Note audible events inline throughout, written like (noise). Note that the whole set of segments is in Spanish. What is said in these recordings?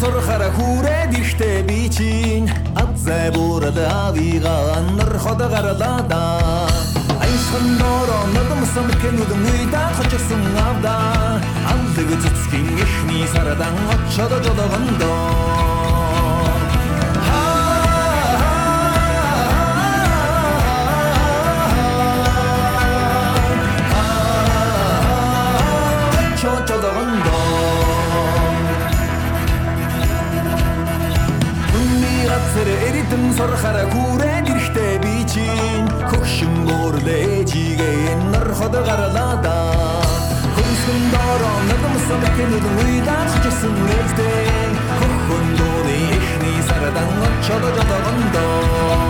soru нар хараа хүрээд ирэхдээ би чинь. Хөгшин гоорлээ чигээ нар хот гаралада Хүнсгэн доороо нэрмсэн бакинууд үйдаж чсэн нэрдээ Хөхөн дууны ихний сарадан очоод жодогондоо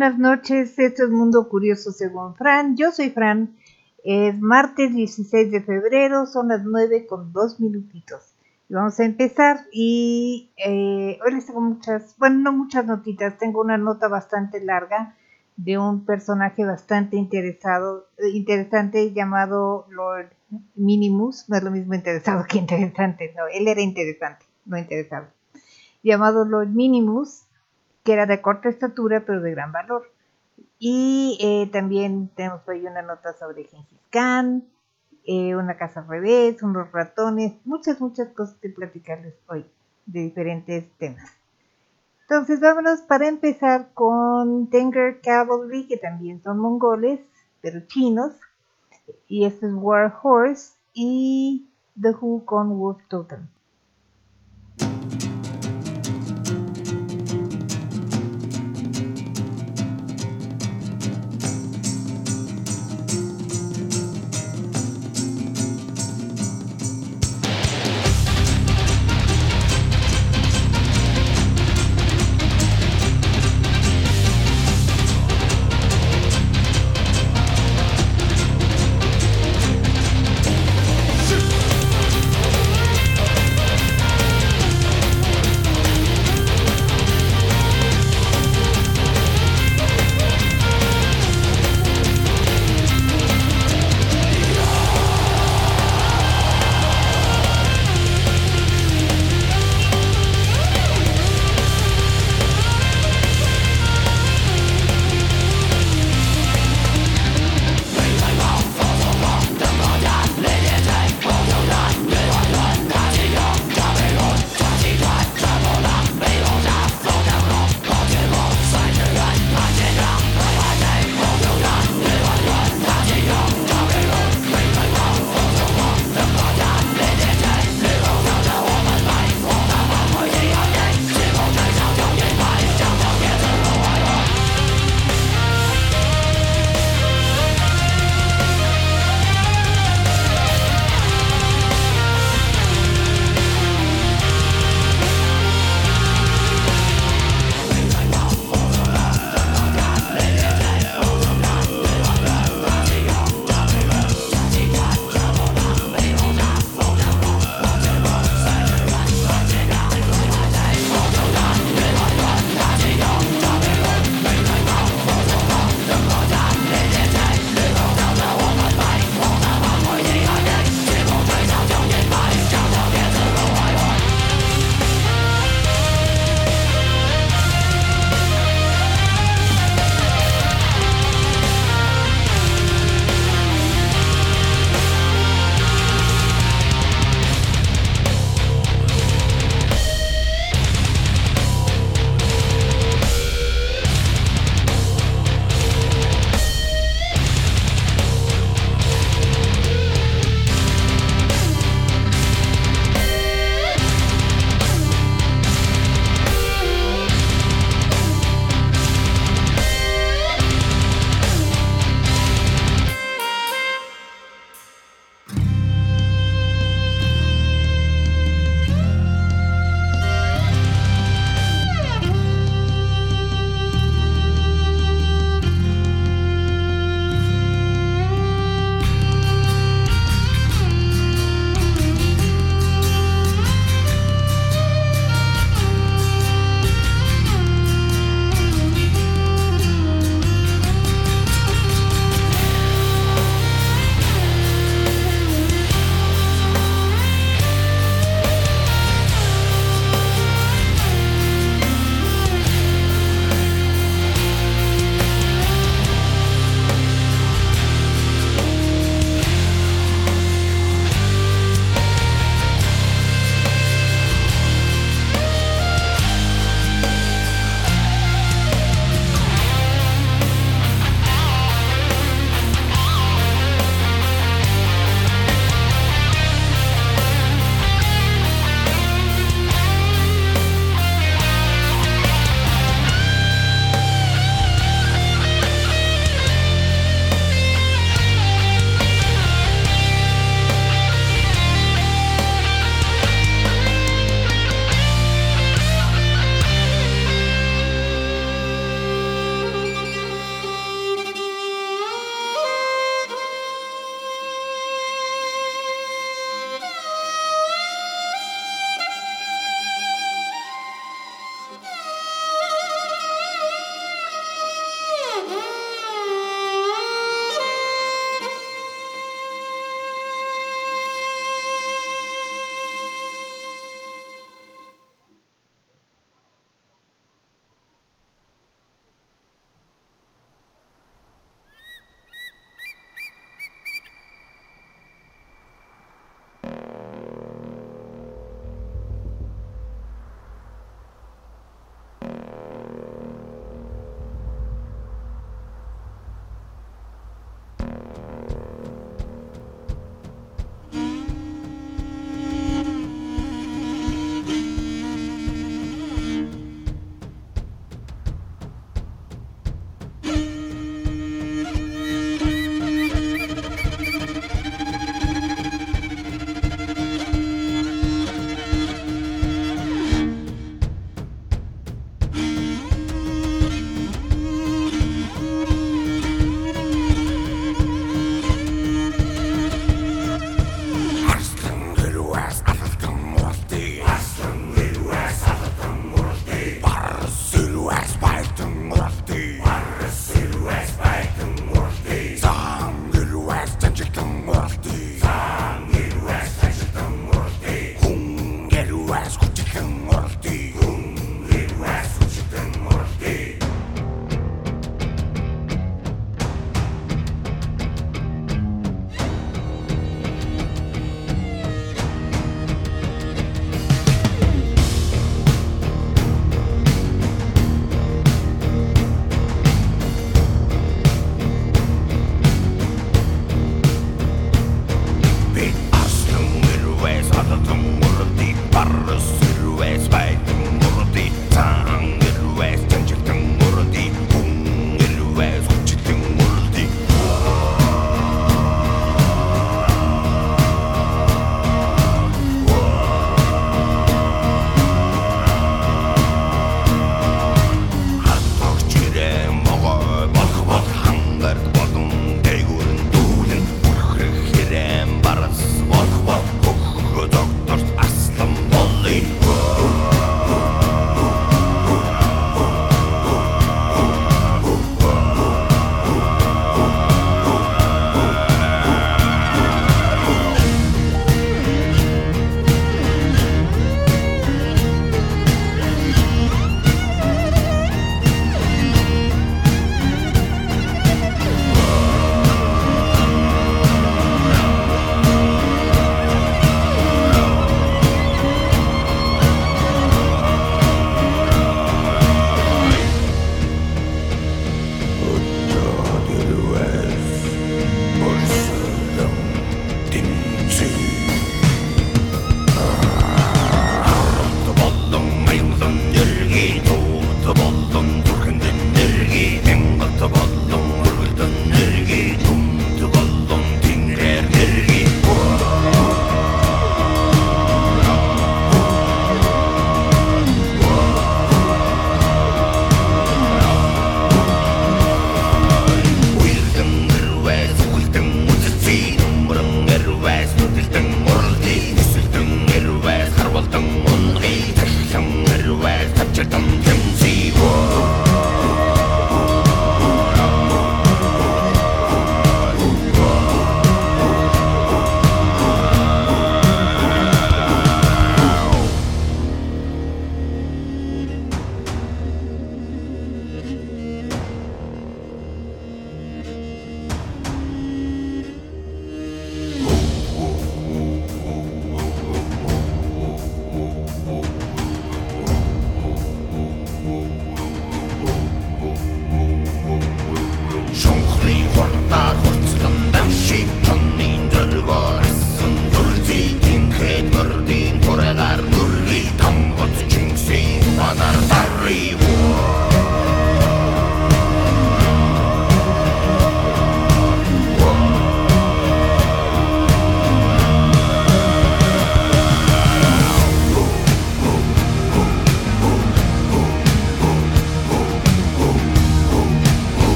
Buenas noches. Esto es Mundo Curioso según Fran. Yo soy Fran. Es martes 16 de febrero, son las 9 con 2 minutitos. Vamos a empezar y eh, hoy les tengo muchas, bueno, no muchas notitas, tengo una nota bastante larga de un personaje bastante interesado, eh, interesante llamado Lord Minimus, no es lo mismo interesado (laughs) que interesante, no, él era interesante, no interesado, llamado Lord Minimus, era de corta estatura pero de gran valor. Y eh, también tenemos hoy una nota sobre Gengis Khan, eh, una casa al revés, unos ratones, muchas, muchas cosas que platicarles hoy de diferentes temas. Entonces vámonos para empezar con Tenger Cavalry, que también son mongoles, pero chinos. Y este es War Horse y The Who con Wolf Totem.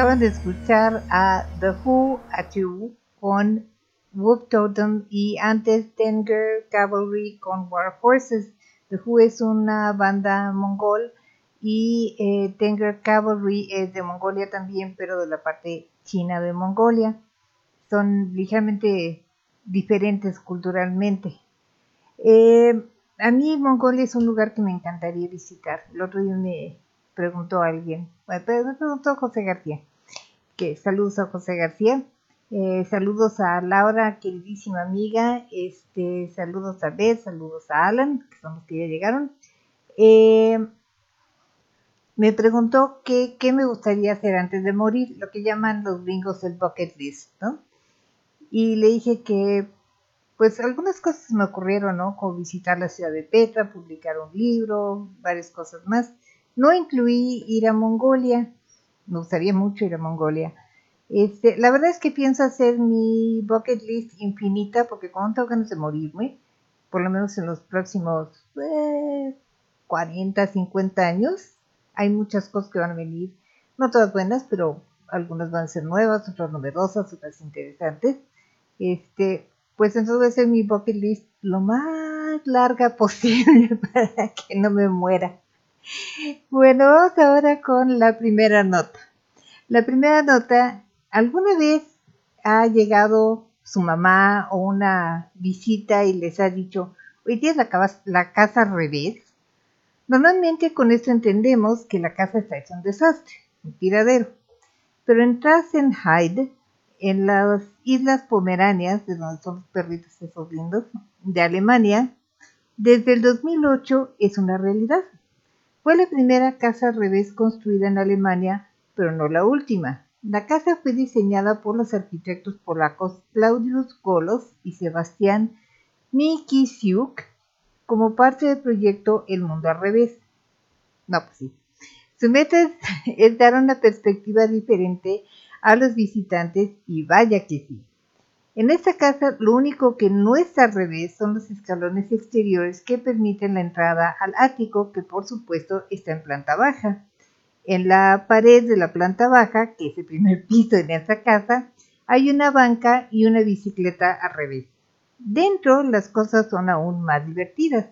Acaban de escuchar a The Who at You con Wolf Totem y antes Tenger Cavalry con War Horses. The Who es una banda mongol y eh, Tenger Cavalry es de Mongolia también, pero de la parte china de Mongolia. Son ligeramente diferentes culturalmente. Eh, a mí Mongolia es un lugar que me encantaría visitar. El otro día me preguntó alguien, me preguntó José García, saludos a José García, eh, saludos a Laura, queridísima amiga, este, saludos a Beth, saludos a Alan, que son los que ya llegaron. Eh, me preguntó qué, qué me gustaría hacer antes de morir, lo que llaman los gringos el bucket list, ¿no? Y le dije que pues algunas cosas me ocurrieron, ¿no? Como visitar la ciudad de Petra, publicar un libro, varias cosas más. No incluí ir a Mongolia, me gustaría mucho ir a Mongolia. Este, la verdad es que pienso hacer mi bucket list infinita porque cuando tengo ganas de morirme, por lo menos en los próximos 40, eh, 50 años, hay muchas cosas que van a venir, no todas buenas, pero algunas van a ser nuevas, otras novedosas, otras interesantes. Este, pues entonces voy a hacer mi bucket list lo más larga (laughs) posible para que no me muera. Bueno, vamos ahora con la primera nota. La primera nota, ¿alguna vez ha llegado su mamá o una visita y les ha dicho, hoy la, la casa al revés? Normalmente con esto entendemos que la casa está hecha un desastre, un tiradero. Pero en Trassenheide en las Islas Pomeranias, de donde son los perritos esos lindos, de Alemania, desde el 2008 es una realidad. Fue la primera casa al revés construida en Alemania, pero no la última. La casa fue diseñada por los arquitectos polacos Claudius Golos y Sebastián Mikisiuk como parte del proyecto El Mundo al Revés. No, pues sí. Su meta es (laughs) dar una perspectiva diferente a los visitantes y vaya que sí. En esta casa lo único que no está al revés son los escalones exteriores que permiten la entrada al ático que por supuesto está en planta baja. En la pared de la planta baja, que es el primer (laughs) piso en esta casa, hay una banca y una bicicleta al revés. Dentro las cosas son aún más divertidas.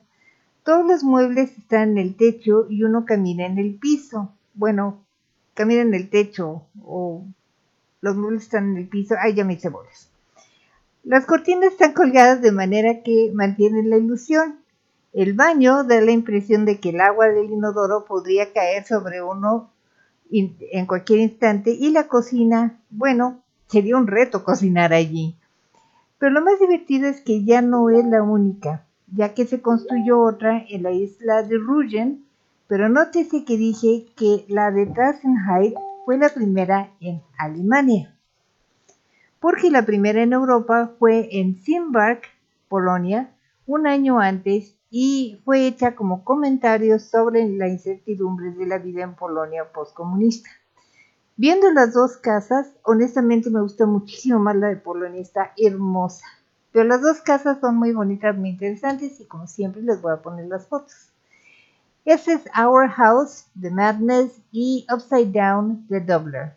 Todos los muebles están en el techo y uno camina en el piso. Bueno, camina en el techo o los muebles están en el piso, ahí ya me hice bolas. Las cortinas están colgadas de manera que mantienen la ilusión. El baño da la impresión de que el agua del inodoro podría caer sobre uno en cualquier instante y la cocina, bueno, sería un reto cocinar allí. Pero lo más divertido es que ya no es la única, ya que se construyó otra en la isla de Rügen, pero nótese que dije que la de Trassenheit fue la primera en Alemania, porque la primera en Europa fue en Simbark, Polonia, un año antes y fue hecha como comentario sobre la incertidumbre de la vida en Polonia postcomunista. Viendo las dos casas, honestamente me gusta muchísimo más la de Polonia, está hermosa. Pero las dos casas son muy bonitas, muy interesantes y como siempre les voy a poner las fotos. This is Our House, The Madness y Upside Down, The Doubler.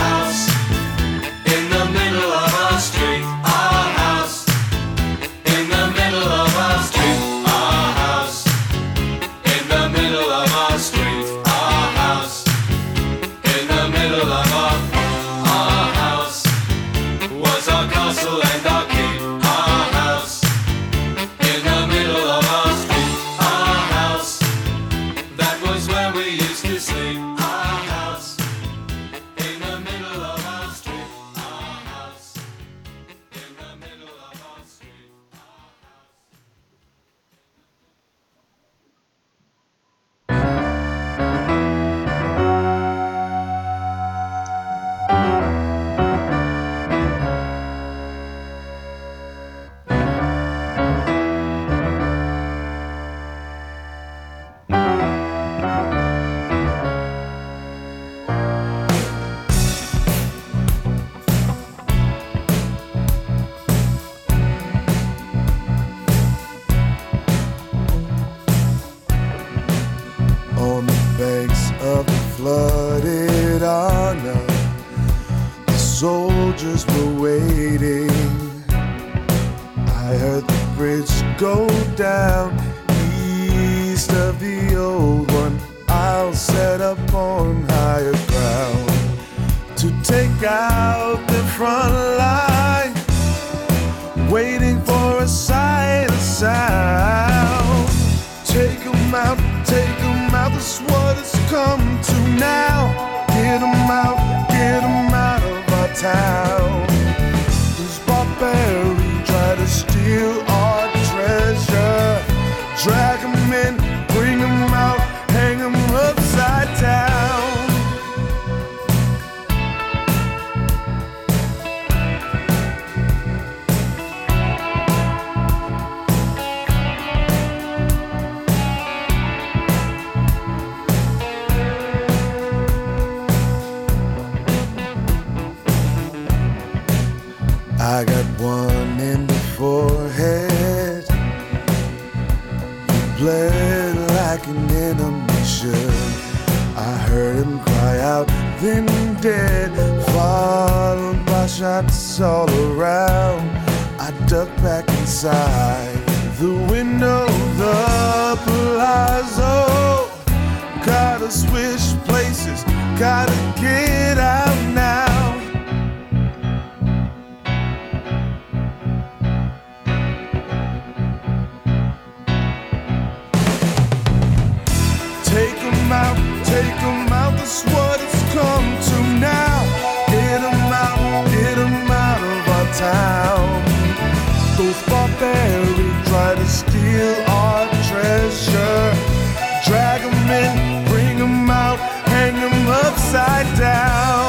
soldiers were waiting. I heard the bridge go down east of the old one. I'll set up on higher ground to take out the front line, waiting for a sight of sound. Take 'em out, take 'em out, that's what it's come to now. Get 'em out, town. These try to steal our treasure. Then dead, followed by shots all around. I ducked back inside the window, the palazzo. Gotta switch places, gotta get out now. Upside down.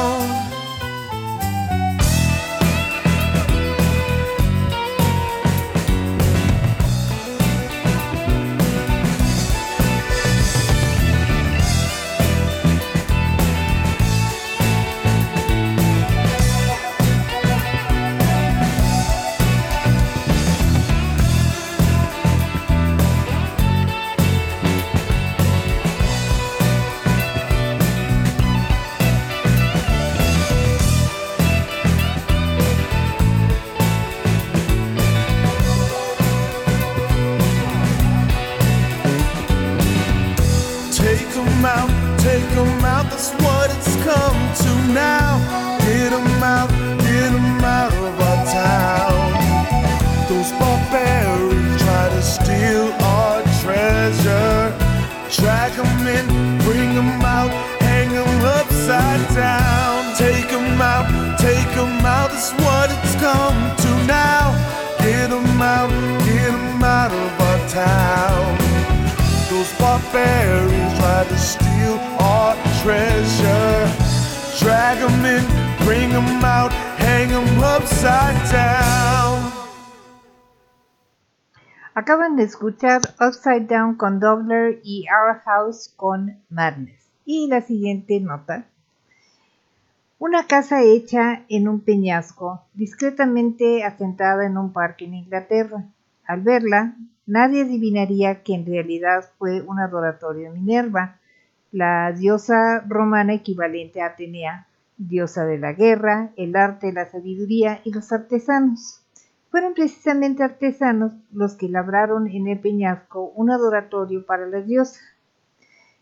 Acaban de escuchar Upside Down con Dobler y Our House con Madness. Y la siguiente nota. Una casa hecha en un peñasco, discretamente asentada en un parque en Inglaterra. Al verla, nadie adivinaría que en realidad fue un adoratorio de Minerva, la diosa romana equivalente a Atenea, diosa de la guerra, el arte, la sabiduría y los artesanos. Fueron precisamente artesanos los que labraron en el peñasco un adoratorio para la diosa.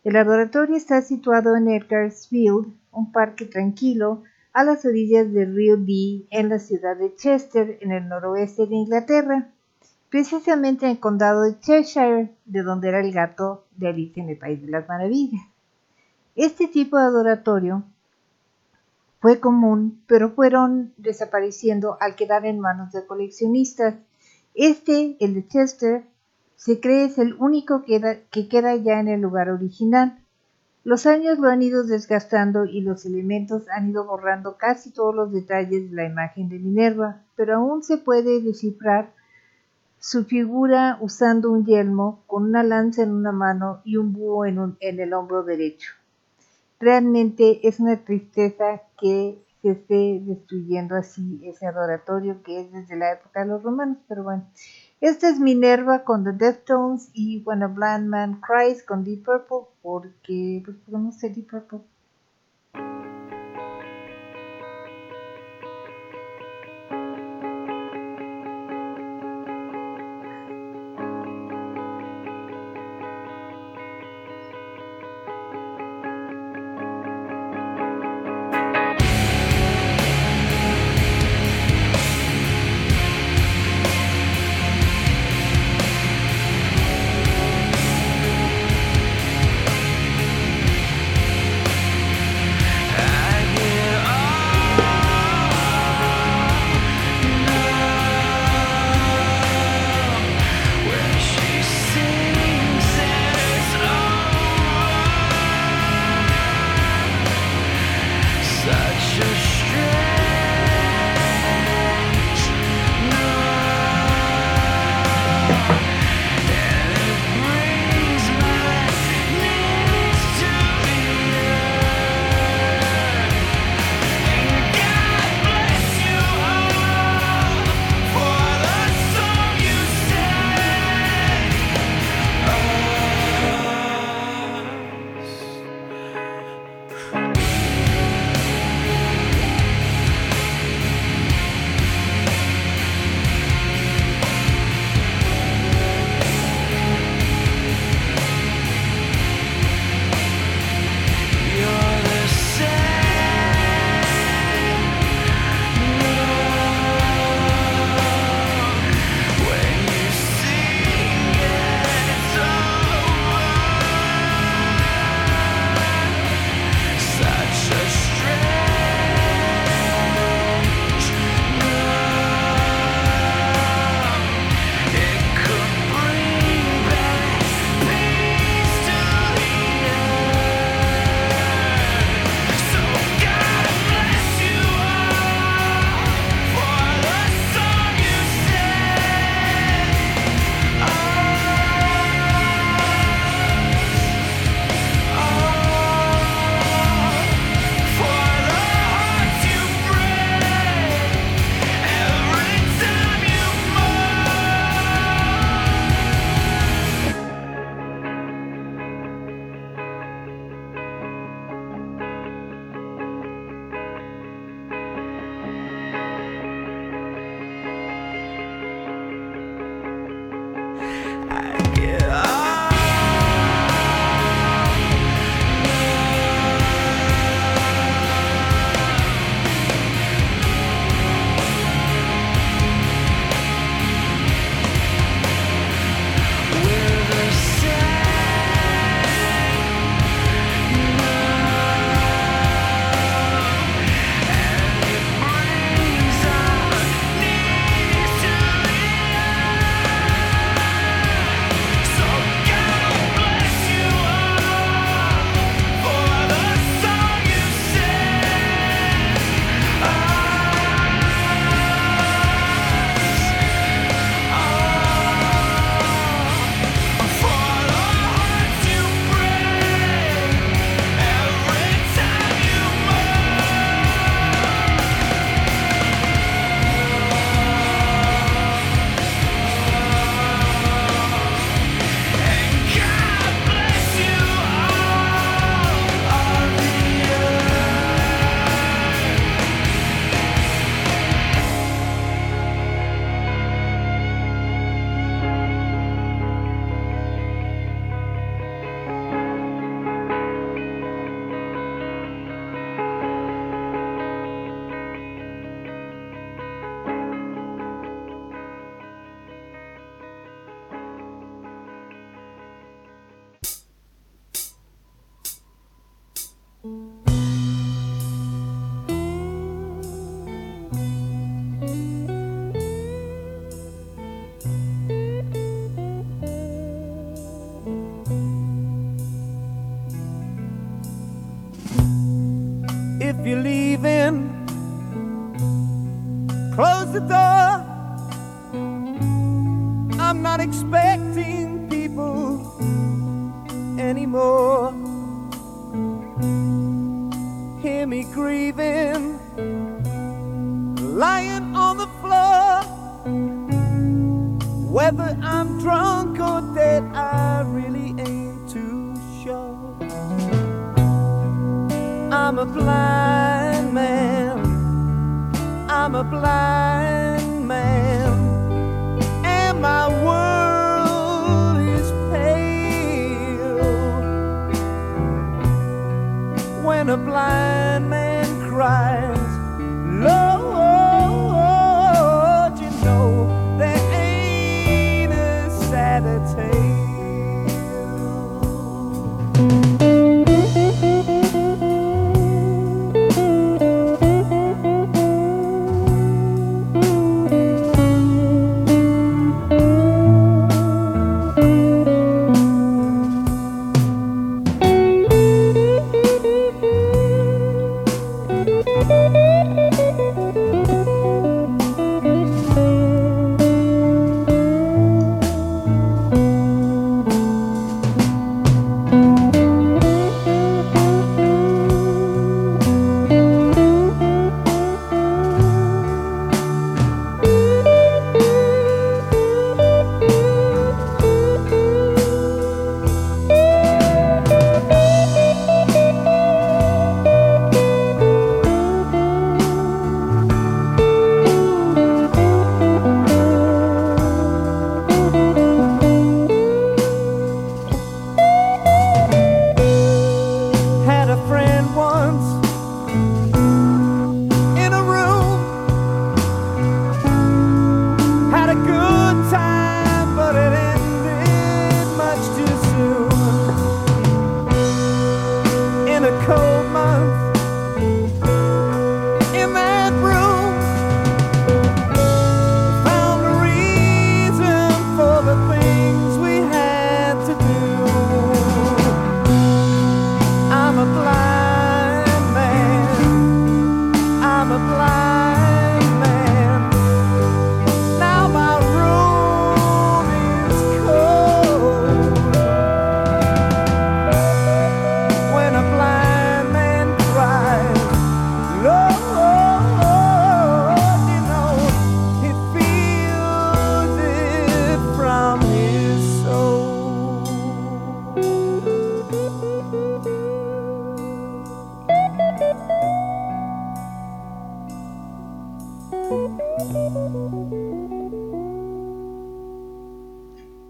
El adoratorio está situado en Edgarsfield, un parque tranquilo a las orillas del río Dee en la ciudad de Chester, en el noroeste de Inglaterra, precisamente en el condado de Cheshire, de donde era el gato de Alicia en el País de las Maravillas. Este tipo de adoratorio fue común, pero fueron desapareciendo al quedar en manos de coleccionistas. Este, el de Chester, se cree es el único que, que queda ya en el lugar original. Los años lo han ido desgastando y los elementos han ido borrando casi todos los detalles de la imagen de Minerva, pero aún se puede descifrar su figura usando un yelmo con una lanza en una mano y un búho en, un, el hombro derecho. Realmente es una tristeza que se esté destruyendo así ese adoratorio que es desde la época de los romanos, pero bueno. Esta es Minerva con The Deftones y When a Blind Man Cries con Deep Purple, porque, pues, no sé Deep Purple.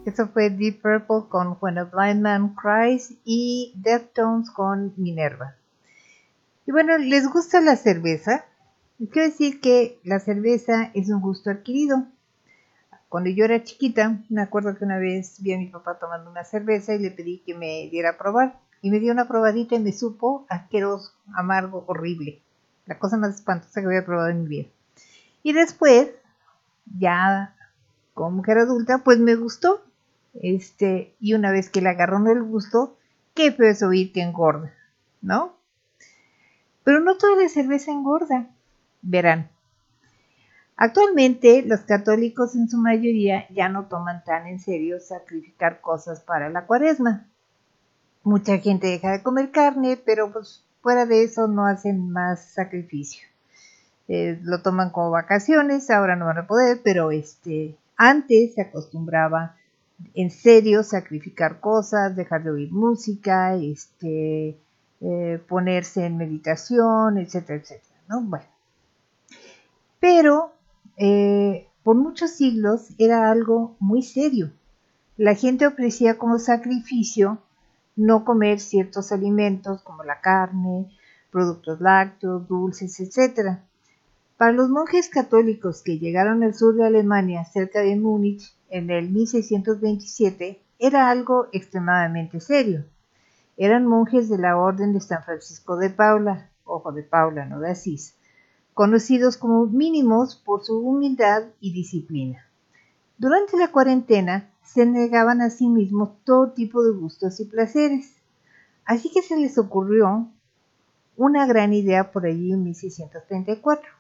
Eso fue Deep Purple con When a Blind Man Cries y Deftones con Minerva. Y bueno, ¿les gusta la cerveza? Quiero decir que la cerveza es un gusto adquirido. Cuando yo era chiquita, me acuerdo que una vez vi a mi papá tomando una cerveza y le pedí que me diera a probar. Y me dio una probadita y me supo asqueroso, amargo, horrible. La cosa más espantosa que había probado en mi vida. Y después, ya como mujer adulta, pues me gustó. Este, y una vez que le agarró el gusto, qué feo es oír que engorda, ¿no? Pero no toda la cerveza engorda. Verán. Actualmente los católicos en su mayoría ya no toman tan en serio sacrificar cosas para la cuaresma. Mucha gente deja de comer carne, pero pues fuera de eso no hacen más sacrificio. Eh, lo toman como vacaciones, ahora no van a poder, pero este, antes se acostumbraba en serio sacrificar cosas, dejar de oír música, este, eh, ponerse en meditación, etcétera, etcétera, ¿no? Bueno. Pero eh, por muchos siglos era algo muy serio. La gente ofrecía como sacrificio no comer ciertos alimentos como la carne, productos lácteos, dulces, etc. Para los monjes católicos que llegaron al sur de Alemania, cerca de Múnich, en el 1627, era algo extremadamente serio. Eran monjes de la Orden de San Francisco de Paula, ojo de Paula, no de Asís, conocidos como mínimos por su humildad y disciplina. Durante la cuarentena se negaban a sí mismos todo tipo de gustos y placeres. Así que se les ocurrió una gran idea por allí en 1634.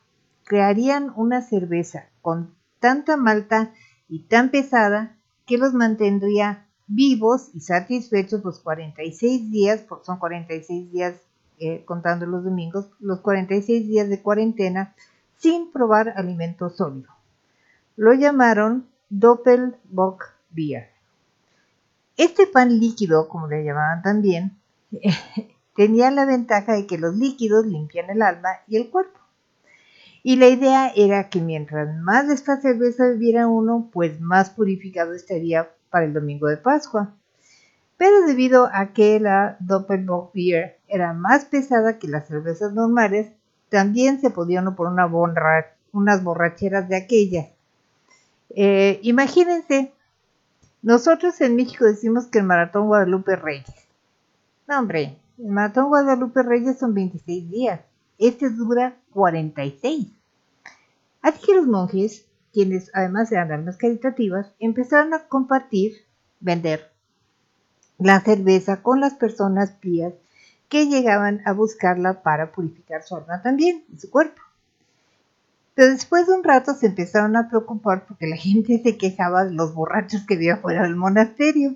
Crearían una cerveza con tanta malta y tan pesada que los mantendría vivos y satisfechos los 46 días, porque son 46 días eh, contando los domingos, los 46 días de cuarentena sin probar alimento sólido. Lo llamaron Doppelbock Beer. Este pan líquido, como le llamaban también, (laughs) tenía la ventaja de que los líquidos limpian el alma y el cuerpo. Y la idea era que mientras más de esta cerveza bebiera uno, pues más purificado estaría para el domingo de Pascua. Pero debido a que la Doppelbock Beer era más pesada que las cervezas normales, también se podía uno por una unas borracheras de aquellas. Eh, imagínense, nosotros en México decimos que el Maratón Guadalupe Reyes. No, hombre, el Maratón Guadalupe Reyes son 26 días. Este dura 46. Así que los monjes, quienes además eran almas caritativas, empezaron a compartir, vender la cerveza con las personas pías que llegaban a buscarla para purificar su alma también y su cuerpo. Pero después de un rato se empezaron a preocupar porque la (laughs) gente se quejaba de los borrachos que había fuera del monasterio.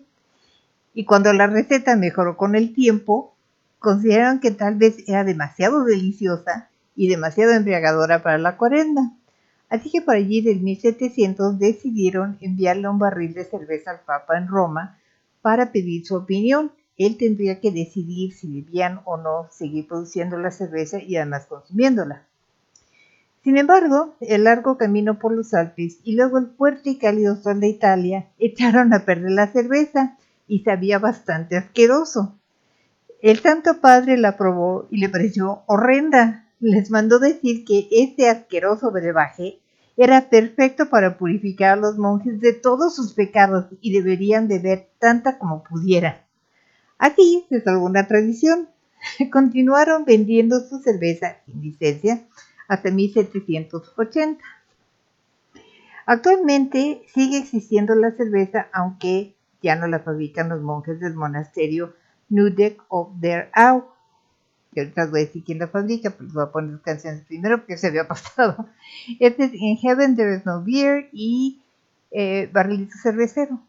Y cuando la receta mejoró con el tiempo, consideraron que tal vez era demasiado deliciosa y demasiado embriagadora para la cuarenta. Así que por allí del 1700 decidieron enviarle un barril de cerveza al Papa en Roma para pedir su opinión. Él tendría que decidir si debían o no seguir produciendo la cerveza y además consumiéndola. Sin embargo, el largo camino por los Alpes y luego el fuerte y cálido sol de Italia echaron a perder la cerveza y sabía bastante asqueroso. El Santo Padre la probó y le pareció horrenda. Les mandó decir que este asqueroso brebaje era perfecto para purificar a los monjes de todos sus pecados y deberían beber tanta como pudieran. Así se salvó una tradición. (laughs) Continuaron vendiendo su cerveza sin licencia hasta 1780. Actualmente sigue existiendo la cerveza, aunque ya no la fabrican los monjes del monasterio Nudek of der Au. Que ahorita voy a decir quién la fabrica, pero voy a poner canciones primero porque se había pasado. (laughs) Este es In Heaven There Is No Beer y eh, Barrilito Cervecero.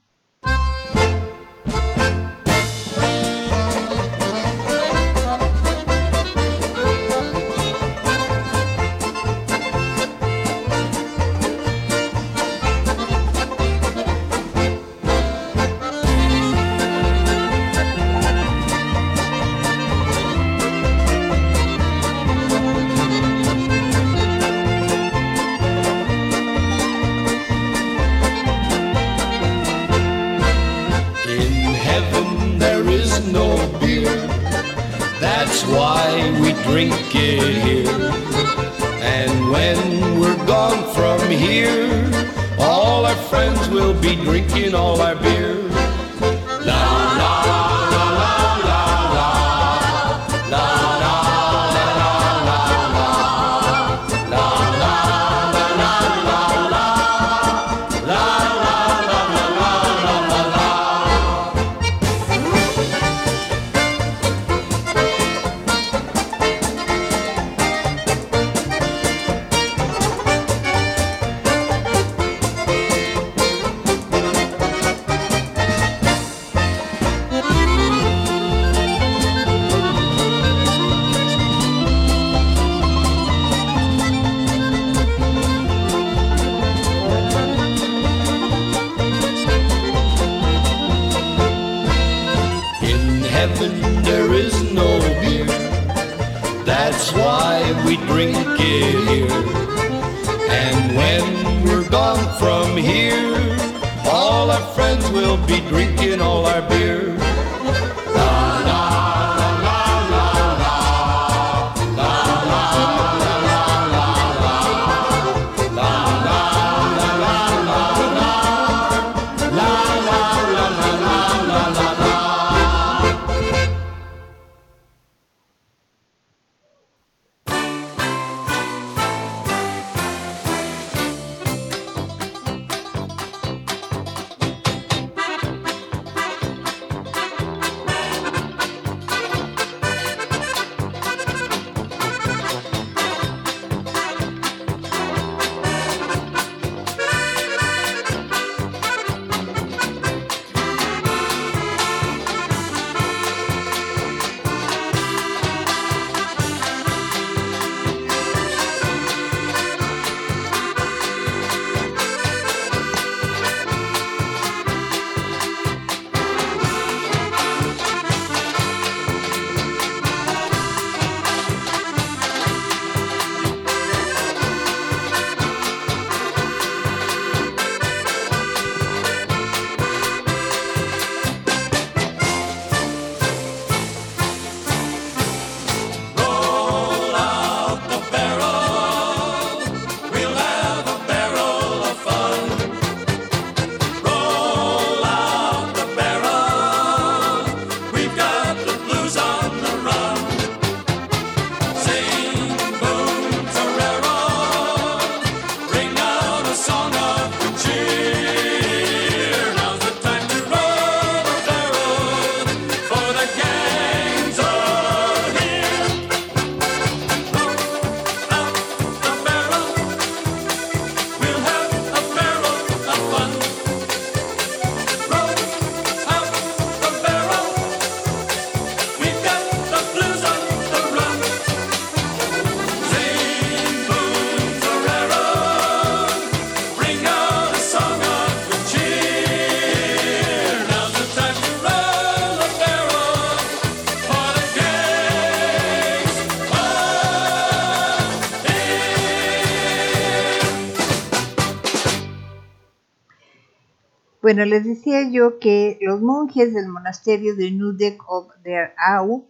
Bueno, les decía yo que los monjes del monasterio de Nudek of der Au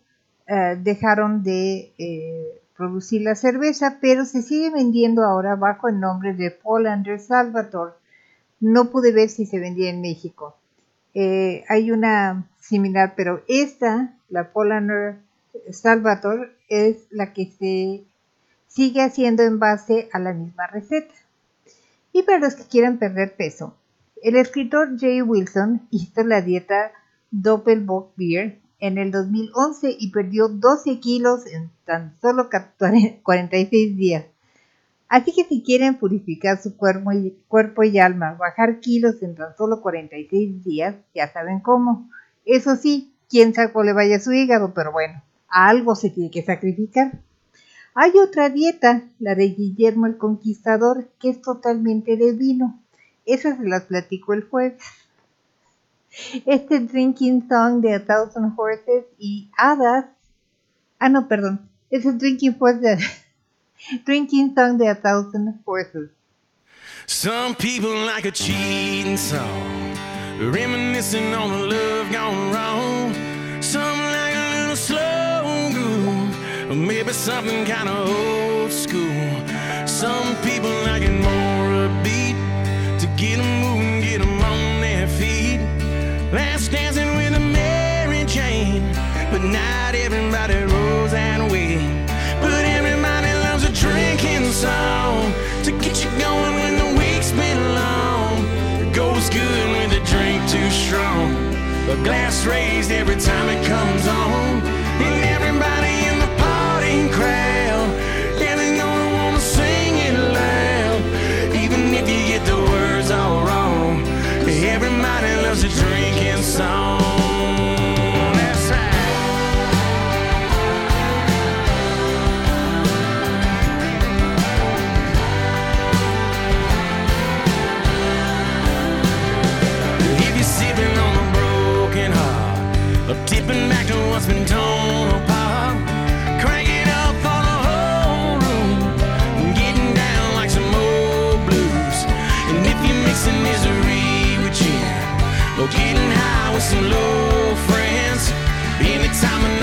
eh, dejaron de eh, producir la cerveza, pero se sigue vendiendo ahora bajo el nombre de Polander Salvator. No pude ver si se vendía en México. Eh, hay una similar, pero esta, la Polander Salvator, es la que se sigue haciendo en base a la misma receta. Y para los que quieran perder peso, el escritor Jay Wilson hizo la dieta Doppelbock Beer en el 2011 y perdió 12 kilos en tan solo 46 (laughs) días. Así que si quieren purificar su cuerpo y, alma, bajar kilos en tan solo 46 días, ya saben cómo. Eso sí, quién sabe le vaya su hígado, pero bueno, algo se tiene que sacrificar. Hay otra dieta, la de Guillermo el Conquistador, que es totalmente de vino. Esa se las platico el jueves. Este Drinking Song de A Thousand Horses y Hadas. Ah, no, perdón. Es el Drinking, de, (laughs) drinking Song de A Thousand Horses. Some people like a cheating song, reminiscing on a love gone wrong. Some like a little slow groove, maybe something kind of old school. Some people like it more A glass raised every time it comes on, heart, back to what's been it up for the whole room, getting down like some old blues. And if you're mixing misery with gin, or getting high with some low friends, anytime a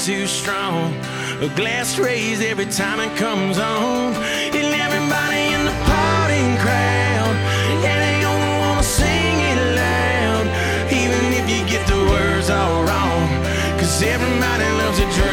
too strong. A glass raised every time it comes on. And everybody in the party crowd, yeah, they only wanna sing it loud. Even if you get the words all wrong. Cause everybody loves a drinking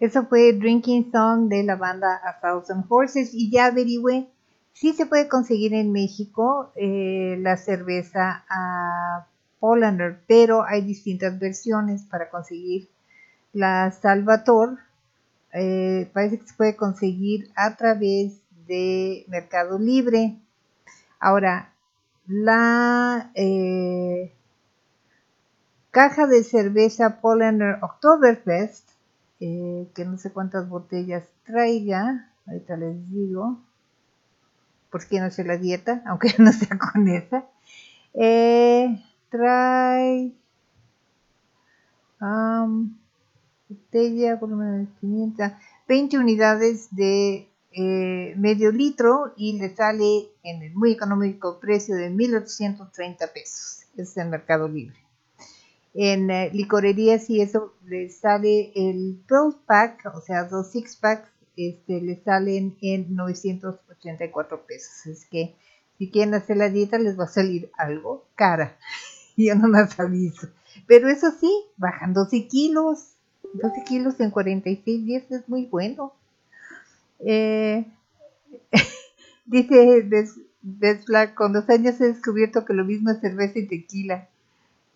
Eso fue Drinking Song de la banda A Thousand Horses. Y ya averigüé si se puede conseguir en México eh, la cerveza a Polander, pero hay distintas versiones para conseguir La Salvator eh, parece que se puede conseguir a través de Mercado Libre. Ahora, la eh, caja de cerveza Pollander Oktoberfest, eh, que no sé cuántas botellas traiga, ahorita les digo, porque no sé la dieta, (laughs) aunque no sea con esa. Eh, trae um, botella por de 500, 20 unidades de eh, medio litro y le sale en el muy económico precio de 1.830 pesos. Es el Mercado Libre. En eh, licorerías y eso le sale el 12 pack, o sea, dos six packs, este, le salen en 984 pesos. Es que si quieren hacer la dieta les va a salir algo cara. (laughs) Yo no más aviso. Pero eso sí, bajan 12 kilos. 12 kilos en 46 días es muy bueno. Eh, (laughs) dice Desfla, con los años he descubierto que lo mismo es cerveza y tequila.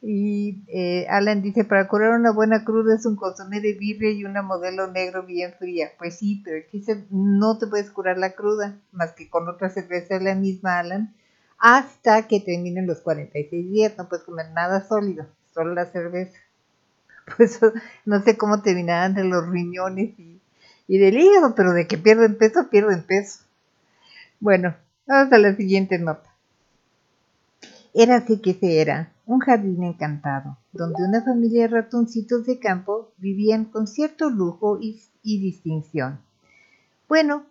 Y eh, Alan dice, para curar una buena cruda es un consomé de birria y una modelo negro bien fría. Pues sí, pero aquí no te puedes curar la cruda, más que con otra cerveza la misma, Alan, hasta que terminen los 46 días. No puedes comer nada sólido, solo la cerveza. (laughs) Pues no sé cómo terminarán de los riñones y, y del hígado, pero de que pierden peso, pierden peso. Bueno, vamos a la siguiente nota. Era así que se era, un jardín encantado, donde una familia de ratoncitos de campo vivían con cierto lujo y, distinción. Bueno,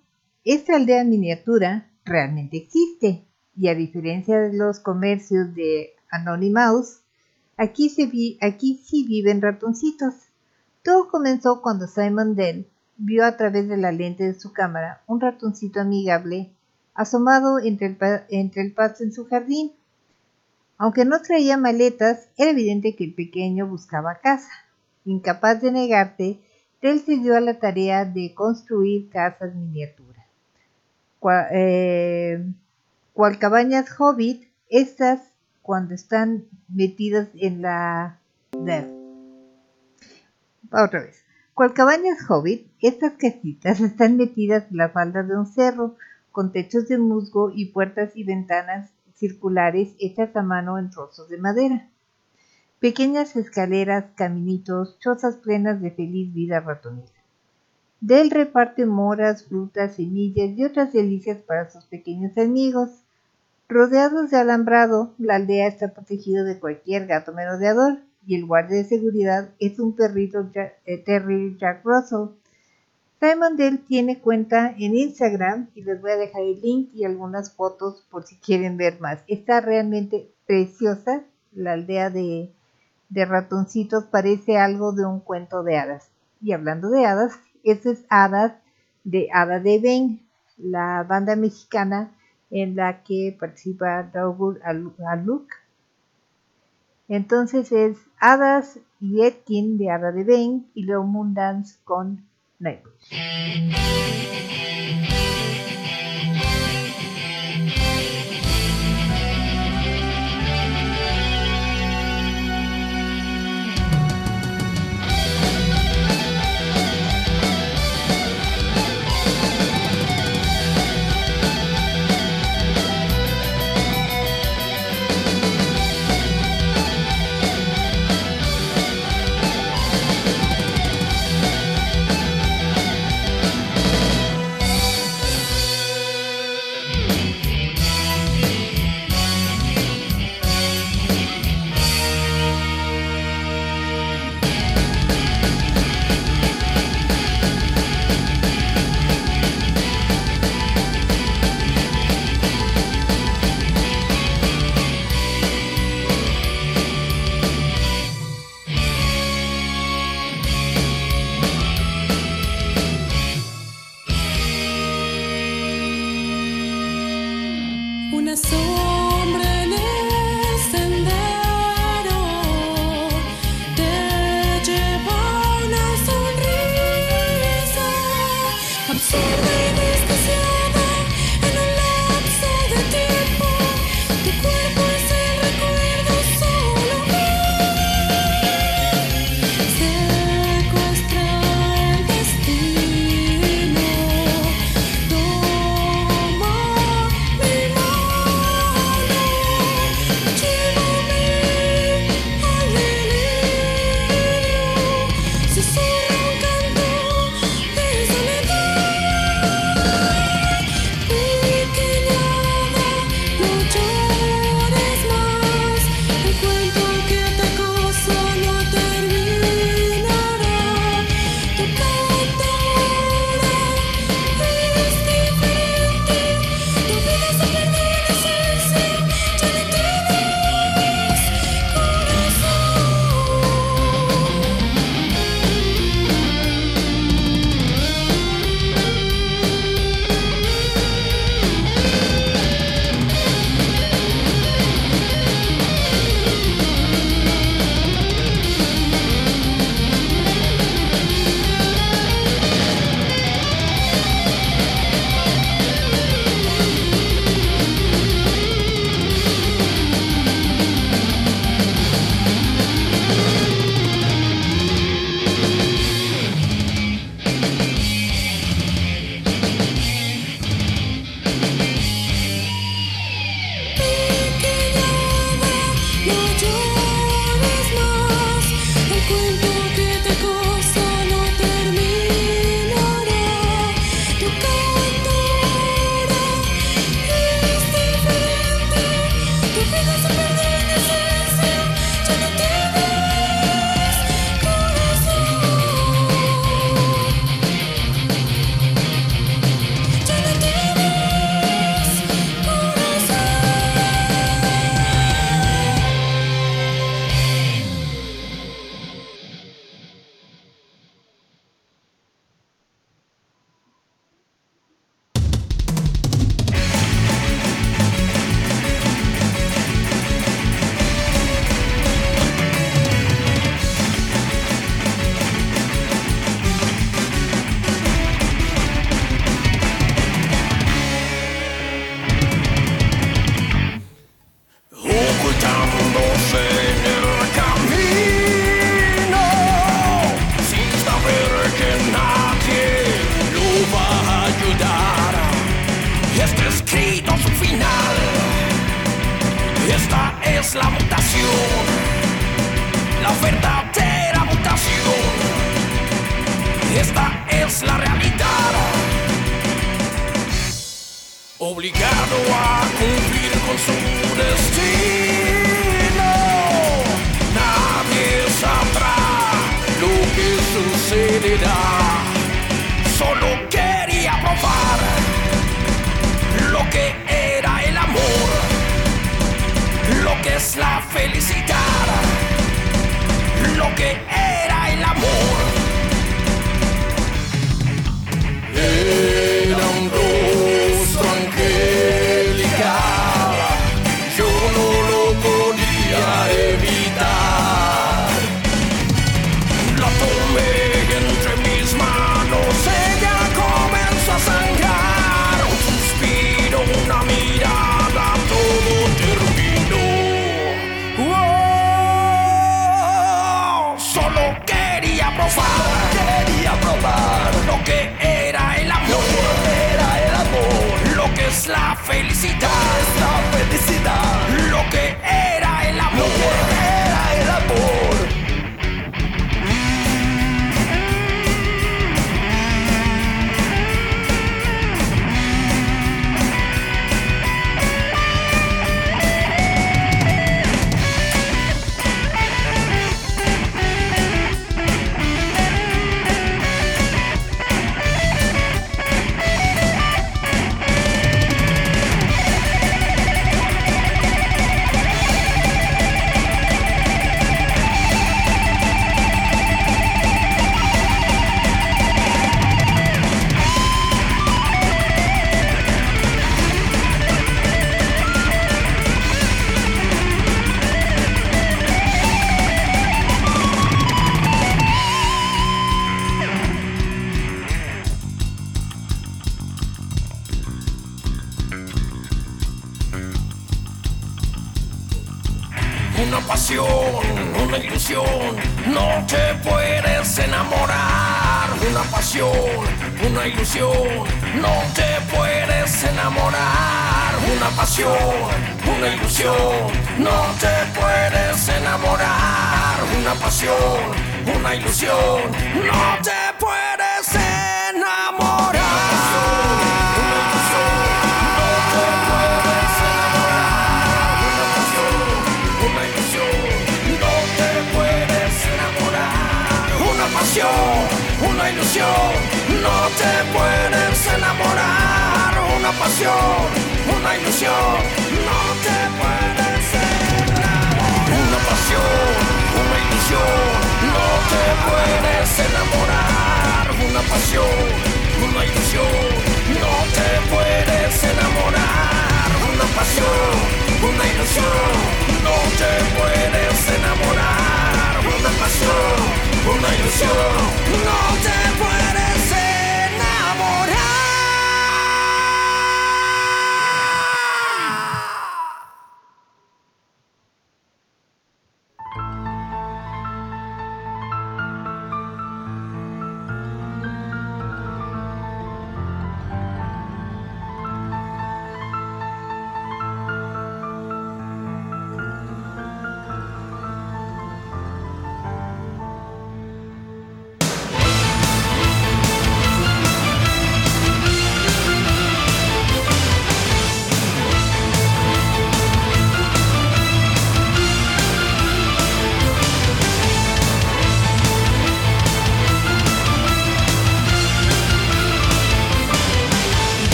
esta aldea miniatura realmente existe, y a diferencia de los comercios de Anonymous, aquí, se aquí sí viven ratoncitos. Todo comenzó cuando Simon Dell vio a través de la lente de su cámara un ratoncito amigable asomado entre el, entre el pasto en su jardín. Aunque no traía maletas, era evidente que el pequeño buscaba casa. Incapaz de negarte, él se dio a la tarea de construir casas miniaturas. Eh, cual cabañas hobbit, estas cuando están metidas en la... Otra vez. Cual cabañas hobbit, estas casitas están metidas en la falda de un cerro, con techos de musgo y puertas y ventanas circulares hechas a mano en trozos de madera. Pequeñas escaleras, caminitos, chozas plenas de feliz vida ratonera. Del reparte moras, frutas, semillas y otras delicias para sus pequeños amigos. Rodeados de alambrado, la aldea está protegida de cualquier gato merodeador y el guardia de seguridad es un perrito Jack, eh, Terry Jack Russell. Simon Dell tiene cuenta en Instagram y les voy a dejar el link y algunas fotos por si quieren ver más. Está realmente preciosa. La aldea de, ratoncitos parece algo de un cuento de hadas. Y hablando de hadas, esa es Hadas de Hada de Ben, la banda mexicana en la que participa Raúl Aluk. Entonces es Hadas y Etkin de Hada de Ben y luego Moondance con Nightwish.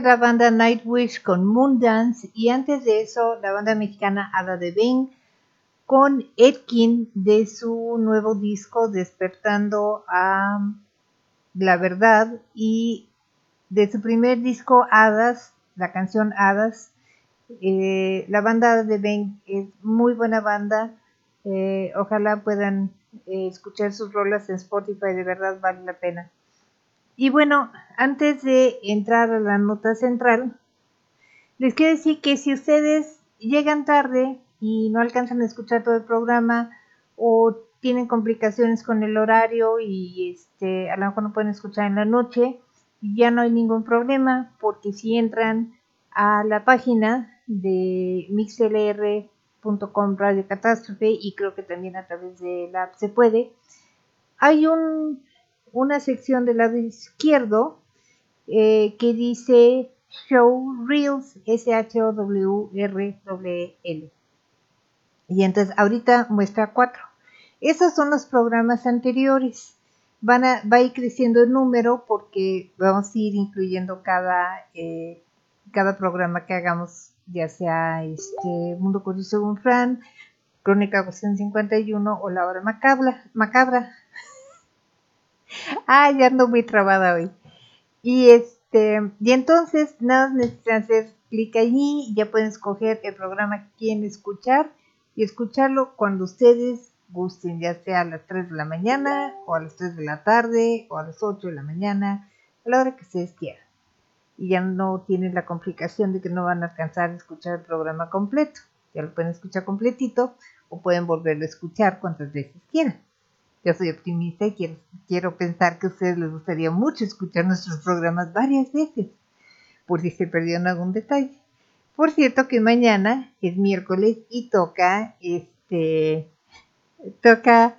La banda Nightwish con Moondance y antes de eso la banda mexicana Ada de Ben con Edkin de su nuevo disco Despertando a la Verdad y de su primer disco Hadas, la canción Hadas. Eh, la banda de Ben es muy buena banda. Eh, ojalá puedan eh, escuchar sus rolas en Spotify, de verdad vale la pena. Y bueno, antes de entrar a la nota central, les quiero decir que si ustedes llegan tarde y no alcanzan a escuchar todo el programa o tienen complicaciones con el horario y este, a lo mejor no pueden escuchar en la noche, ya no hay ningún problema porque si entran a la página de mixlr.com Radio Catástrofe y creo que también a través de la app se puede, hay un una sección del lado izquierdo eh, que dice Show Reels, S-H-O-W-R-W-L. Y entonces ahorita muestra cuatro. Esos son los programas anteriores. Van a, va a ir creciendo el número porque vamos a ir incluyendo cada, eh, cada programa que hagamos, ya sea este Mundo Curioso según Fran, Crónica 451 o La Hora Macabra. macabra. Ah, ya ando muy trabada hoy. Y este, y entonces nada necesitan hacer clic allí ya pueden escoger el programa que quieren escuchar y escucharlo cuando ustedes gusten, ya sea a las 3 de la mañana o a las 3 de la tarde o a las 8 de la mañana, a la hora que ustedes quieran. Y ya no tienen la complicación de que no van a alcanzar a escuchar el programa completo. Ya lo pueden escuchar completito o pueden volverlo a escuchar cuantas veces quieran. Yo soy optimista y quiero, quiero pensar que a ustedes les gustaría mucho escuchar nuestros programas varias veces, por si se perdieron algún detalle. Por cierto que mañana es miércoles y toca este toca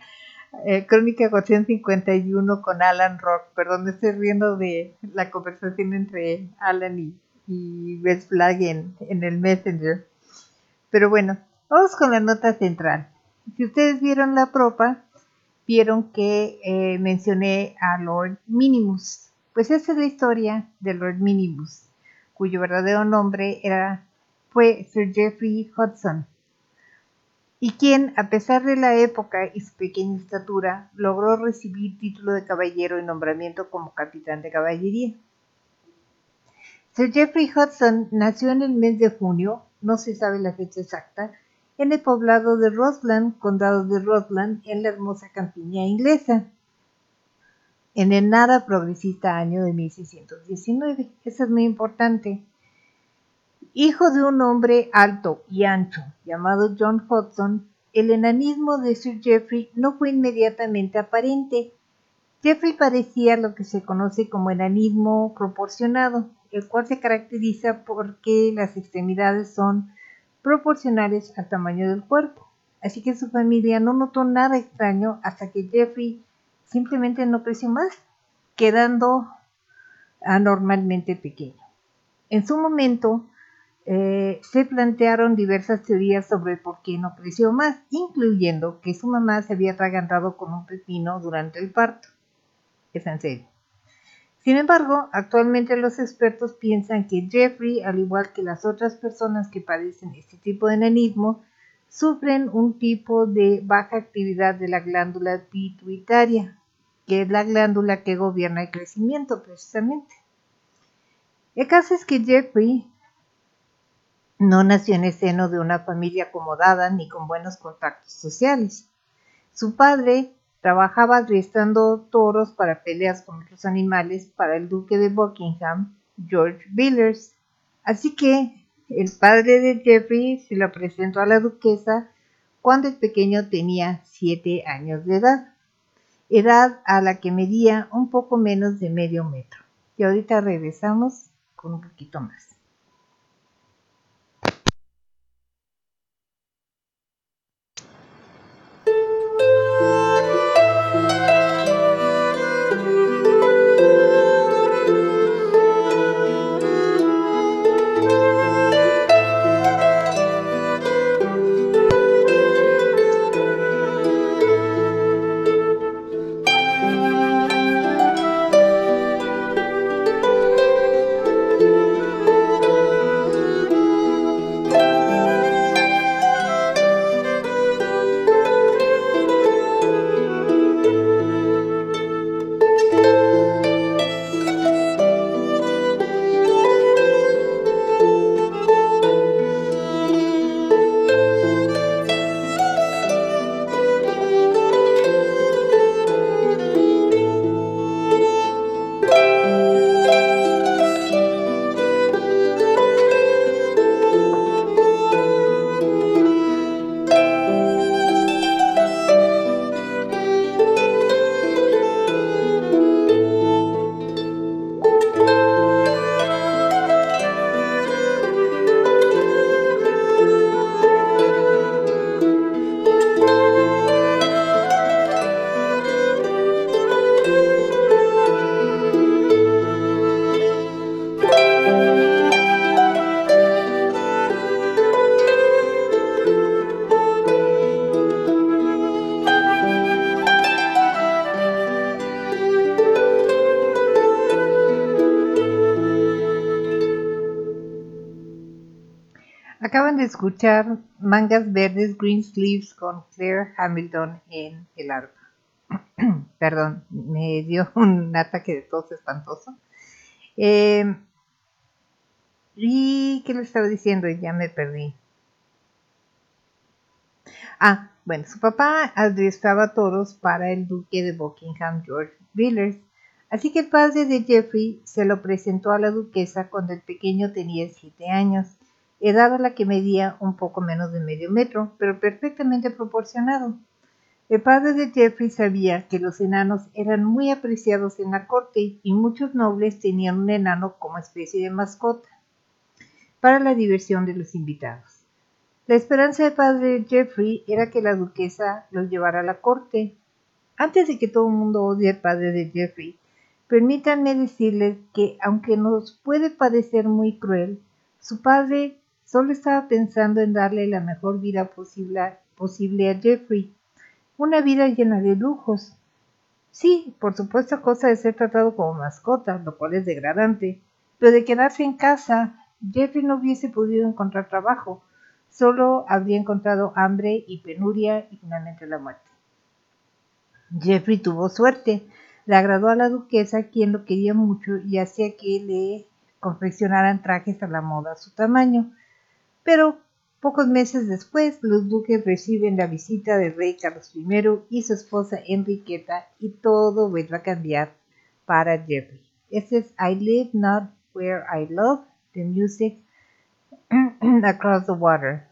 eh, Crónica 451 con Alan Rock. Perdón, me estoy riendo de la conversación entre Alan y, y West Flag en el Messenger. Pero bueno, vamos con la nota central. Si ustedes vieron la propa, vieron que eh, mencioné a Lord Minimus. Pues esa es la historia de Lord Minimus, cuyo verdadero nombre era, fue Sir Geoffrey Hudson, y quien, a pesar de la época y su pequeña estatura, logró recibir título de caballero y nombramiento como capitán de caballería. Sir Geoffrey Hudson nació en el mes de junio, no se sabe la fecha exacta, en el poblado de Rosland, condado de Rosland, en la hermosa campiña inglesa, en el nada progresista año de 1619. Eso es muy importante. Hijo de un hombre alto y ancho llamado John Hudson, el enanismo de Sir Geoffrey no fue inmediatamente aparente. Geoffrey parecía lo que se conoce como enanismo proporcionado, el cual se caracteriza porque las extremidades son proporcionales al tamaño del cuerpo. Así que su familia no notó nada extraño hasta que Jeffrey simplemente no creció más, quedando anormalmente pequeño. En su momento eh, se plantearon diversas teorías sobre por qué no creció más, incluyendo que su mamá se había atragantado con un pepino durante el parto. Es en serio. Sin embargo, actualmente los expertos piensan que Jeffrey, al igual que las otras personas que padecen este tipo de enanismo, sufren un tipo de baja actividad de la glándula pituitaria, que es la glándula que gobierna el crecimiento precisamente. El caso es que Jeffrey no nació en el seno de una familia acomodada ni con buenos contactos sociales. Su padre Trabajaba adiestrando toros para peleas con otros animales para el duque de Buckingham, George Villiers. Así que el padre de Jeffrey se lo presentó a la duquesa cuando el pequeño tenía siete años de edad, edad a la que medía un poco menos de medio metro. Y ahorita regresamos con un poquito más. Escuchar Mangas Verdes Green Sleeves con Claire Hamilton en el arpa. (clears throat) Perdón, me dio (laughs) un ataque de tos espantoso. Eh, ¿Y qué le estaba diciendo? Ya me perdí. Ah, bueno, su papá adiestraba toros para el duque de Buckingham, George Villiers. Así que el padre de Jeffrey se lo presentó a la duquesa cuando el pequeño tenía siete años, edad a la que medía un poco menos de medio metro, pero perfectamente proporcionado. El padre de Jeffrey sabía que los enanos eran muy apreciados en la corte y muchos nobles tenían un enano como especie de mascota para la diversión de los invitados. La esperanza del padre Jeffrey era que la duquesa los llevara a la corte. Antes de que todo el mundo odie al padre de Jeffrey, permítanme decirles que, aunque nos puede parecer muy cruel, su padre solo estaba pensando en darle la mejor vida posible, a Jeffrey, una vida llena de lujos. Sí, por supuesto, cosa de ser tratado como mascota, lo cual es degradante, pero de quedarse en casa, Jeffrey no hubiese podido encontrar trabajo, solo habría encontrado hambre y penuria y finalmente la muerte. Jeffrey tuvo suerte, le agradó a la duquesa, quien lo quería mucho y hacía que le confeccionaran trajes a la moda a su tamaño. Pero pocos meses después, los duques reciben la visita del rey Carlos I y su esposa Enriqueta y todo vuelve a cambiar para Jeffrey. Este es I Live Not Where I Love, the music (clears throat) across the water.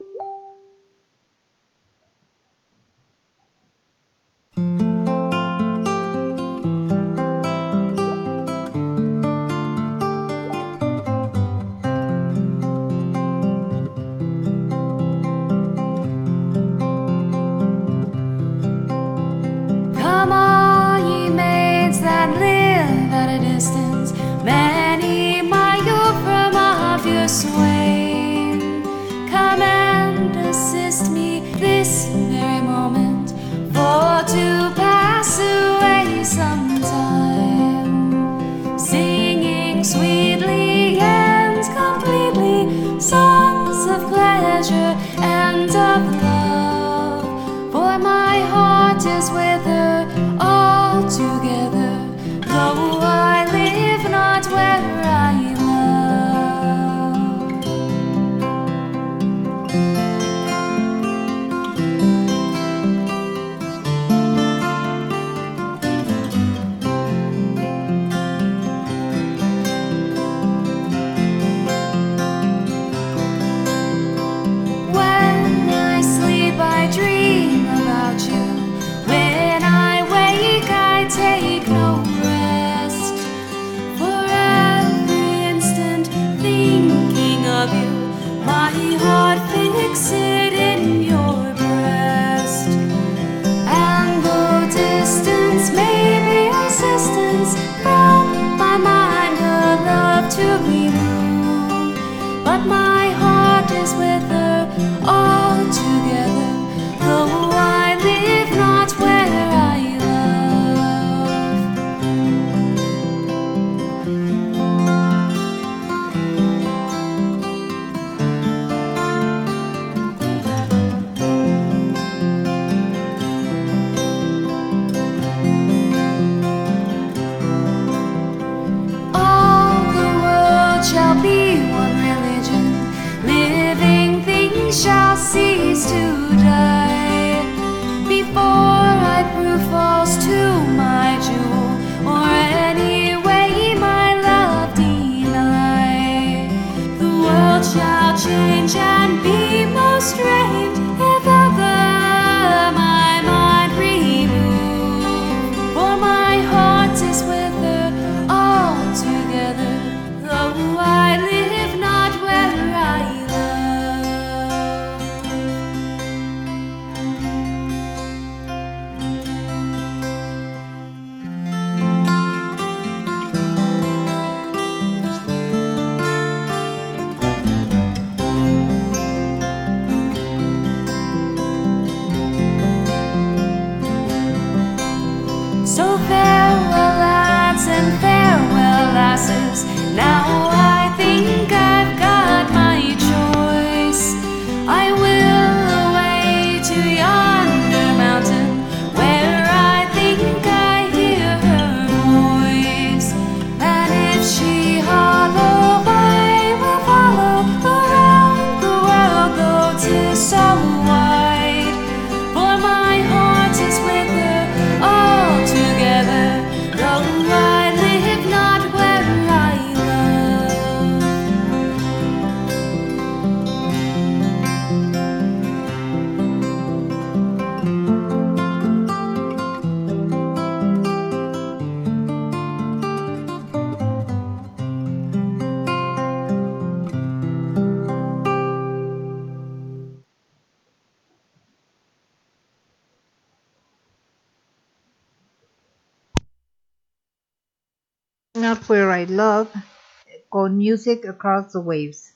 Music Across the Waves.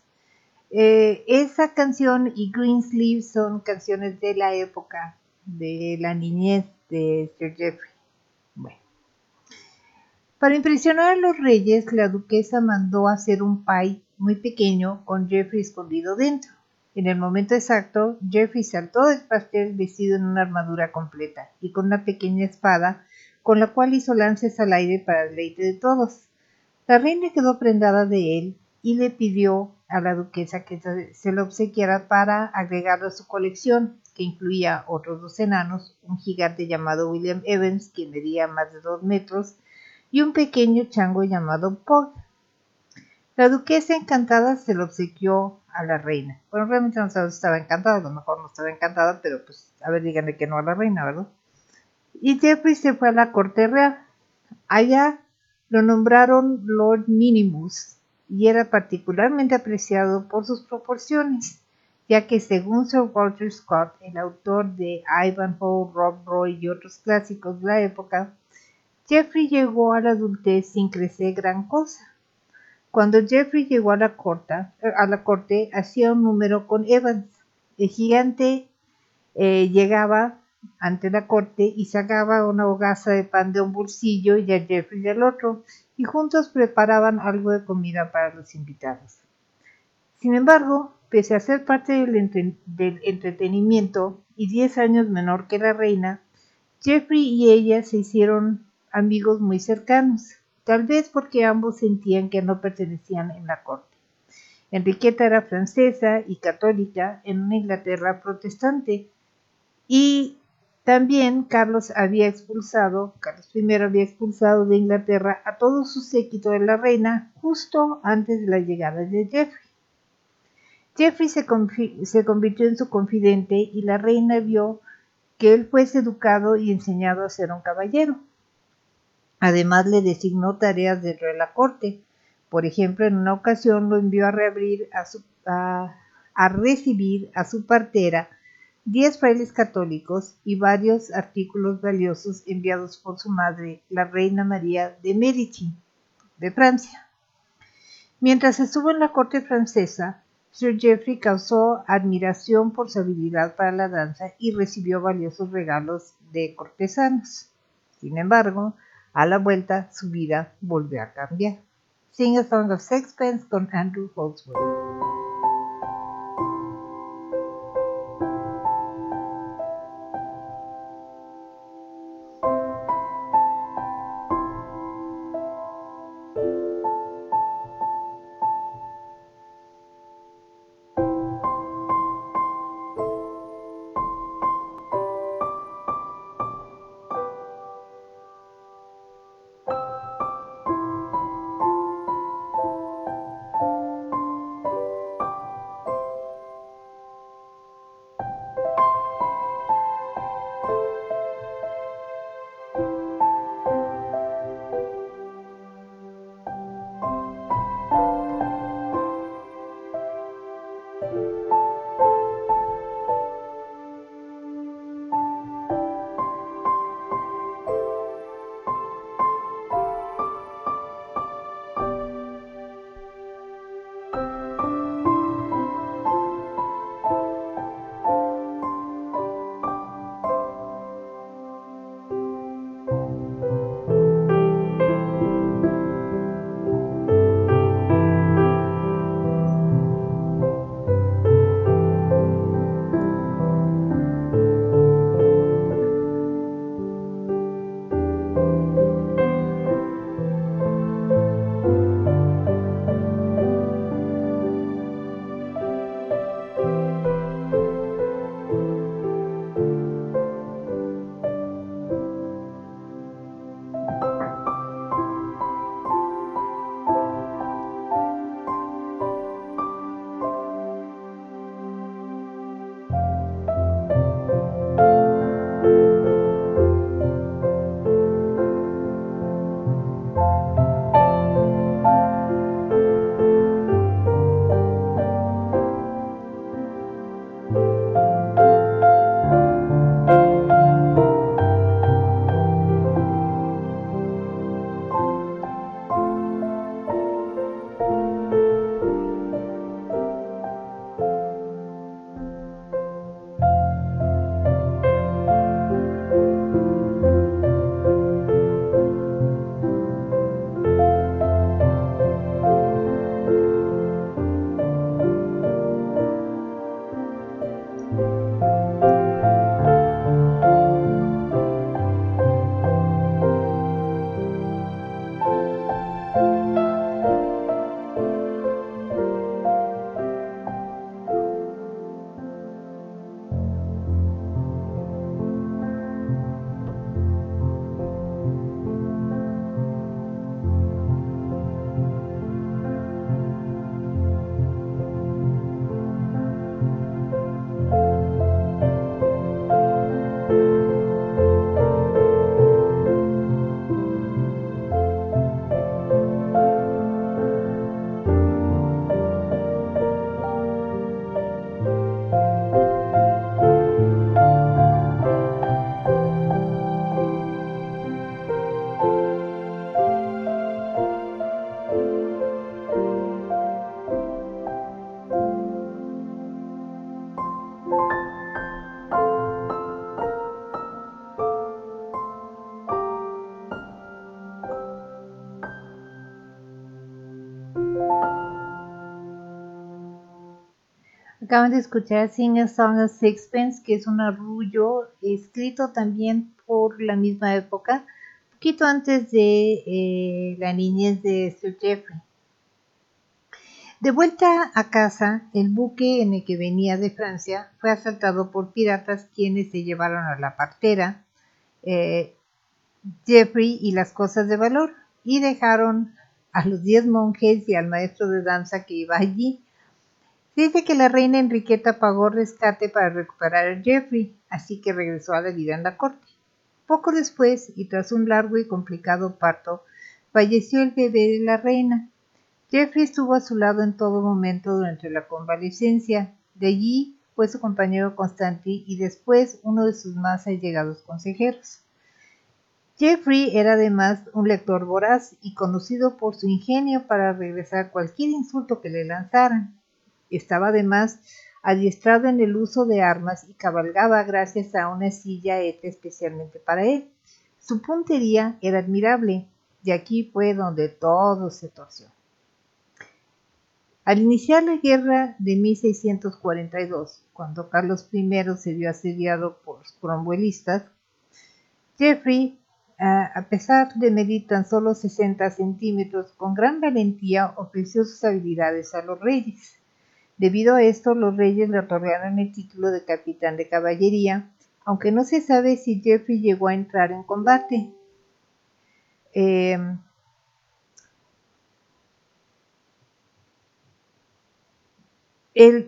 Eh, esa canción y Greensleeve son canciones de la época, de la niñez de Sir Jeffrey. Bueno. Para impresionar a los reyes, la duquesa mandó hacer un pie muy pequeño con Jeffrey escondido dentro. En el momento exacto, Jeffrey saltó del pastel vestido en una armadura completa y con una pequeña espada, con la cual hizo lances al aire para el deleite de todos. La reina quedó prendada de él y le pidió a la duquesa que se lo obsequiara para agregarlo a su colección, que incluía otros dos enanos, un gigante llamado William Evans, quien medía más de dos metros, y un pequeño chango llamado Pog. La duquesa encantada se lo obsequió a la reina. Bueno, realmente no estaba encantada, a lo mejor no estaba encantada, pero pues, a ver, díganle que no a la reina, ¿verdad? Y Jeffrey se fue a la corte real. Allá lo nombraron Lord Minimus y era particularmente apreciado por sus proporciones, ya que según Sir Walter Scott, el autor de Ivanhoe, Rob Roy y otros clásicos de la época, Jeffrey llegó a la adultez sin crecer gran cosa. Cuando Jeffrey llegó a la, a la corte, hacía un número con Evans. El gigante eh, llegaba ante la corte y sacaba una hogaza de pan de un bolsillo y a Jeffrey del otro, y juntos preparaban algo de comida para los invitados. Sin embargo, pese a ser parte del, entretenimiento y diez años menor que la reina, Jeffrey y ella se hicieron amigos muy cercanos tal vez porque ambos sentían que no pertenecían en la corte. Enriqueta era francesa y católica en una Inglaterra protestante y también Carlos había expulsado, Carlos I había expulsado de Inglaterra a todo su séquito de la reina justo antes de la llegada de Jeffrey. Jeffrey se, convirtió en su confidente y la reina vio que él fuese educado y enseñado a ser un caballero. Además le designó tareas dentro de la corte. Por ejemplo, en una ocasión lo envió a, reabrir a, a recibir a su partera diez frailes católicos y varios artículos valiosos enviados por su madre, la reina María de Medici, de Francia. Mientras estuvo en la corte francesa, Sir Geoffrey causó admiración por su habilidad para la danza y recibió valiosos regalos de cortesanos. Sin embargo, a la vuelta, su vida volvió a cambiar. Sing a Song of Sixpence con Andrew Holdsworth. Acaban de escuchar Sing a Song of Sixpence, que es un arrullo escrito también por la misma época, poquito antes de eh, la niñez de Sir Jeffrey. De vuelta a casa, el buque en el que venía de Francia fue asaltado por piratas quienes se llevaron a la partera, eh, Jeffrey y las cosas de valor, y dejaron a los diez monjes y al maestro de danza que iba allí. Dice que la reina Enriqueta pagó rescate para recuperar a Jeffrey, así que regresó a la vida en la corte. Poco después, y tras un largo y complicado parto, falleció el bebé de la reina. Jeffrey estuvo a su lado en todo momento durante la convalecencia. De allí fue su compañero constante y después uno de sus más allegados consejeros. Jeffrey era además un lector voraz y conocido por su ingenio para regresar cualquier insulto que le lanzaran. Estaba además adiestrado en el uso de armas y cabalgaba gracias a una silla hecha especialmente para él. Su puntería era admirable y aquí fue donde todo se torció. Al iniciar la guerra de 1642, cuando Carlos I se vio asediado por los cromwellistas, Jeffrey, a pesar de medir tan solo 60 centímetros, con gran valentía ofreció sus habilidades a los reyes. Debido a esto, los reyes le otorgaron el título de capitán de caballería, aunque no se sabe si Jeffrey llegó a entrar en combate. El,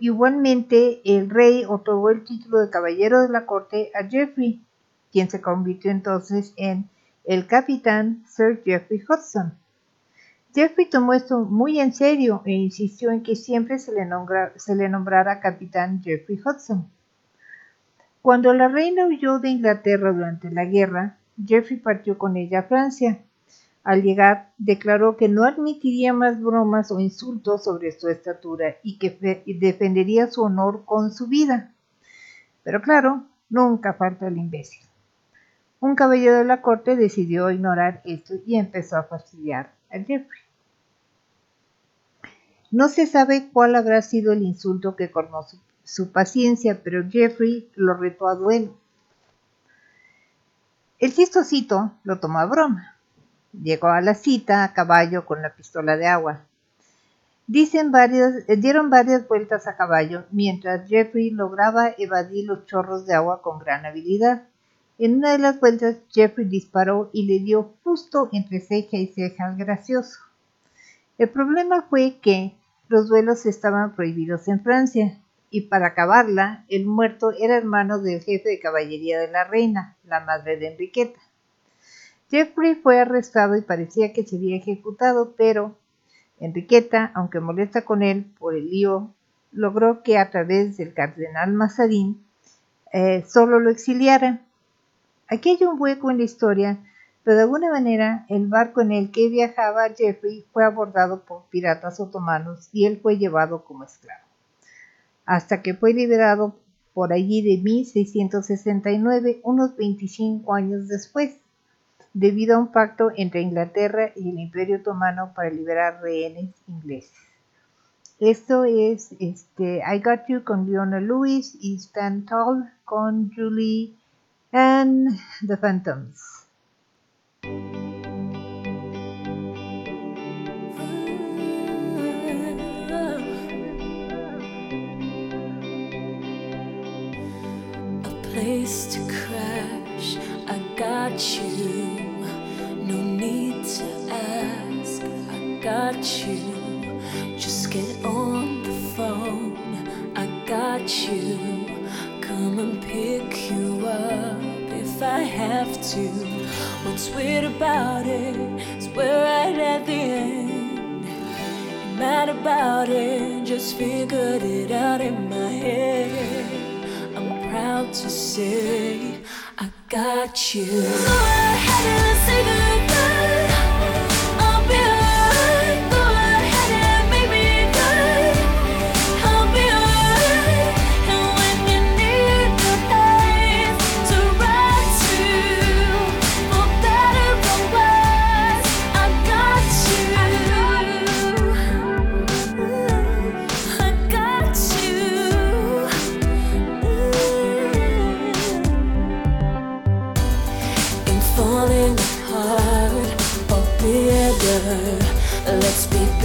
igualmente, el rey otorgó el título de caballero de la corte a Jeffrey, quien se convirtió entonces en el capitán Sir Jeffrey Hudson. Jeffrey tomó esto muy en serio e insistió en que siempre se le, nombrara capitán Jeffrey Hudson. Cuando la reina huyó de Inglaterra durante la guerra, Jeffrey partió con ella a Francia. Al llegar, declaró que no admitiría más bromas o insultos sobre su estatura y que defendería su honor con su vida. Pero claro, nunca falta el imbécil. Un caballero de la corte decidió ignorar esto y empezó a fastidiar a Jeffrey. No se sabe cuál habrá sido el insulto que su, su paciencia, pero Jeffrey lo retó a duelo. El chistosito lo tomó a broma. Llegó a la cita a caballo con la pistola de agua. Dicen varios, eh, dieron varias vueltas a caballo mientras Jeffrey lograba evadir los chorros de agua con gran habilidad. En una de las vueltas Jeffrey disparó y le dio justo entre ceja y ceja al gracioso. El problema fue que los duelos estaban prohibidos en Francia, y para acabarla, el muerto era hermano del jefe de caballería de la reina, la madre de Enriqueta. Jeffrey fue arrestado y parecía que se había ejecutado, pero Enriqueta, aunque molesta con él por el lío, logró que a través del cardenal Mazarín eh, solo lo exiliaran. Aquí hay un hueco en la historia pero de alguna manera el barco en el que viajaba Jeffrey fue abordado por piratas otomanos y él fue llevado como esclavo, hasta que fue liberado por allí de 1669, unos 25 años después, debido a un pacto entre Inglaterra y el Imperio Otomano para liberar rehenes ingleses. Esto es este, I Got You con Leona Lewis y Stand Tall con Julie and the Phantoms. Place to crash. I got you. No need to ask. I got you. Just get on the phone. I got you. Come and pick you up if I have to. What's weird about it is we're right at the end. Mad about it, just figured it out in my head proud to say I got you. Go ahead and say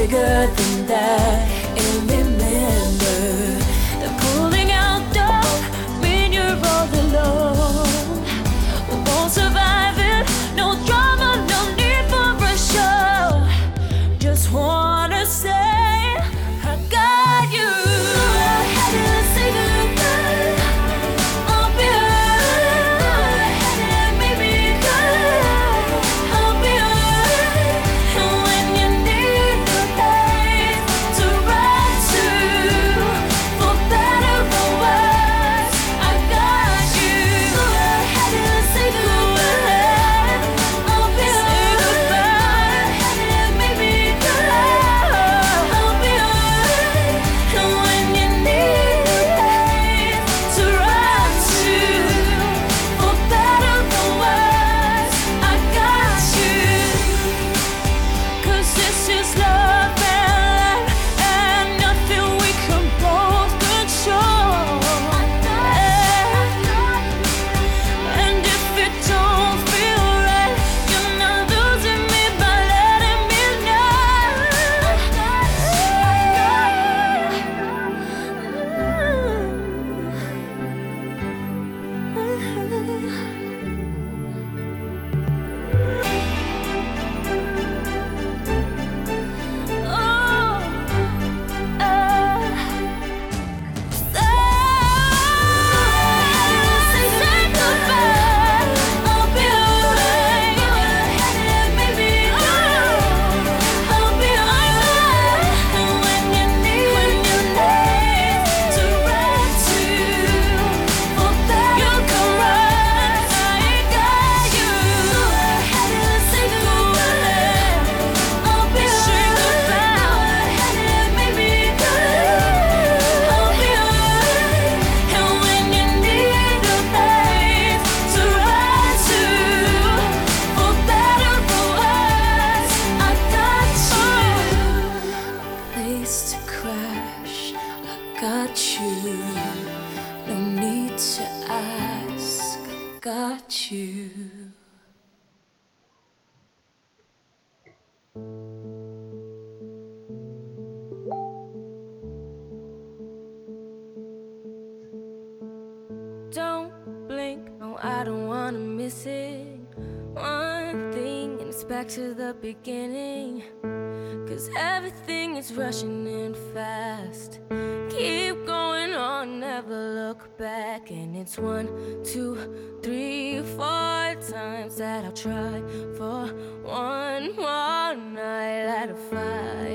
good. beginning. Cause everything is rushing in fast. Keep going on, never look back. And it's one, two, three, four times that I'll try for one more night at a fire.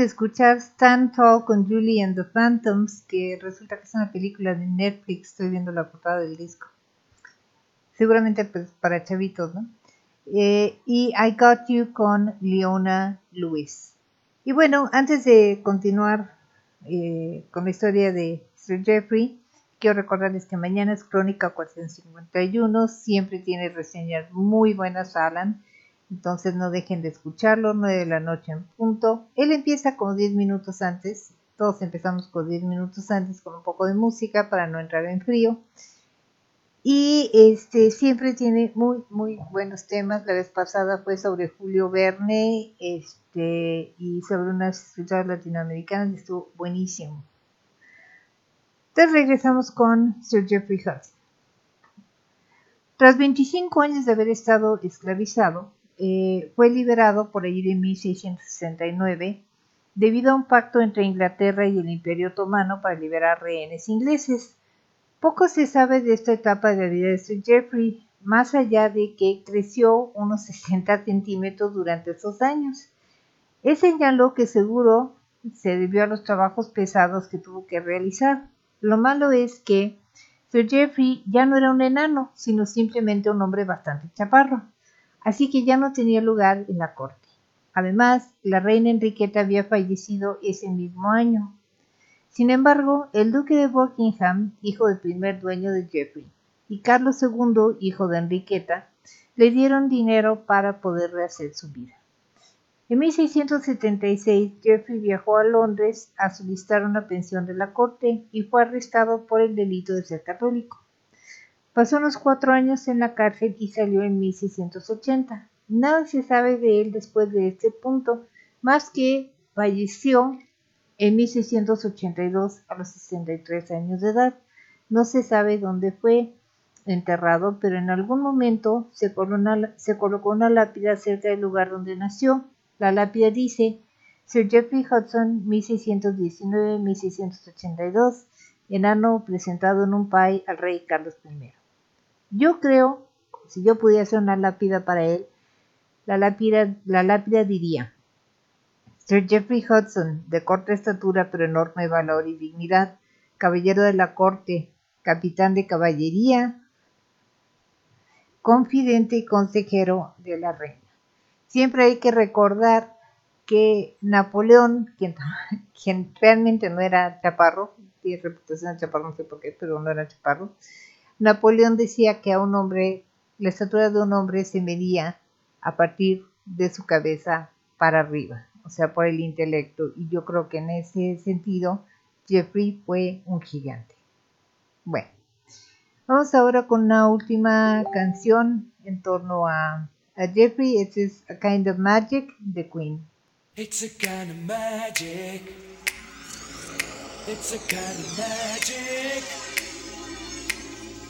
De escuchar Stand Tall con Julie and the Phantoms, que resulta que es una película de Netflix. Estoy viendo la portada del disco. Seguramente pues, para chavitos, ¿no? Eh, y I Got You con Leona Lewis. Y bueno, antes de continuar eh, con la historia de Sir Jeffrey, quiero recordarles que mañana es Crónica 451. Siempre tiene reseñas muy buenas, Alan. Entonces no dejen de escucharlo, 9 de la noche en punto. Él empieza como 10 minutos antes. Todos empezamos con 10 minutos antes con un poco de música para no entrar en frío. Y este siempre tiene muy muy buenos temas. La vez pasada fue sobre Julio Verne, este y sobre unas escritoras latinoamericanas estuvo buenísimo. Entonces regresamos con Sir Jeffrey Hudson. Tras 25 años de haber estado esclavizado, eh, fue liberado por ahí de 1669 debido a un pacto entre Inglaterra y el Imperio Otomano para liberar rehenes ingleses. Poco se sabe de esta etapa de la vida de Sir Jeffrey, más allá de que creció unos 60 centímetros durante esos años. Él señaló que seguro se debió a los trabajos pesados que tuvo que realizar. Lo malo es que Sir Jeffrey ya no era un enano, sino simplemente un hombre bastante chaparro, así que ya no tenía lugar en la corte. Además, la reina Enriqueta había fallecido ese mismo año. Sin embargo, el duque de Buckingham, hijo del primer dueño de Jeffrey, y Carlos II, hijo de Enriqueta, le dieron dinero para poder rehacer su vida. En 1676, Jeffrey viajó a Londres a solicitar una pensión de la corte y fue arrestado por el delito de ser católico. Pasó unos cuatro años en la cárcel y salió en 1680. Nada se sabe de él después de este punto, más que falleció en 1682 a los 63 años de edad. No se sabe dónde fue enterrado, pero en algún momento se, colocó una lápida cerca del lugar donde nació. La lápida dice Sir Jeffrey Hudson, 1619-1682, enano presentado en un pie al rey Carlos I. Yo creo, si yo pudiera hacer una lápida para él, la lápida, la lápida diría, Sir Jeffrey Hudson, de corta estatura pero enorme valor y dignidad, caballero de la corte, capitán de caballería, confidente y consejero de la reina. Siempre hay que recordar que Napoleón, quien, (laughs) quien realmente no era chaparro, tiene reputación de chaparro, no sé por qué, pero no era chaparro, Napoleón decía que a un hombre, la estatura de un hombre se medía a partir de su cabeza para arriba, o sea, por el intelecto. Y yo creo que en ese sentido, Jeffrey fue un gigante. Bueno, vamos ahora con una última canción en torno a, Jeffrey. Este es A Kind of Magic de Queen. It's a kind of magic. It's a kind of magic.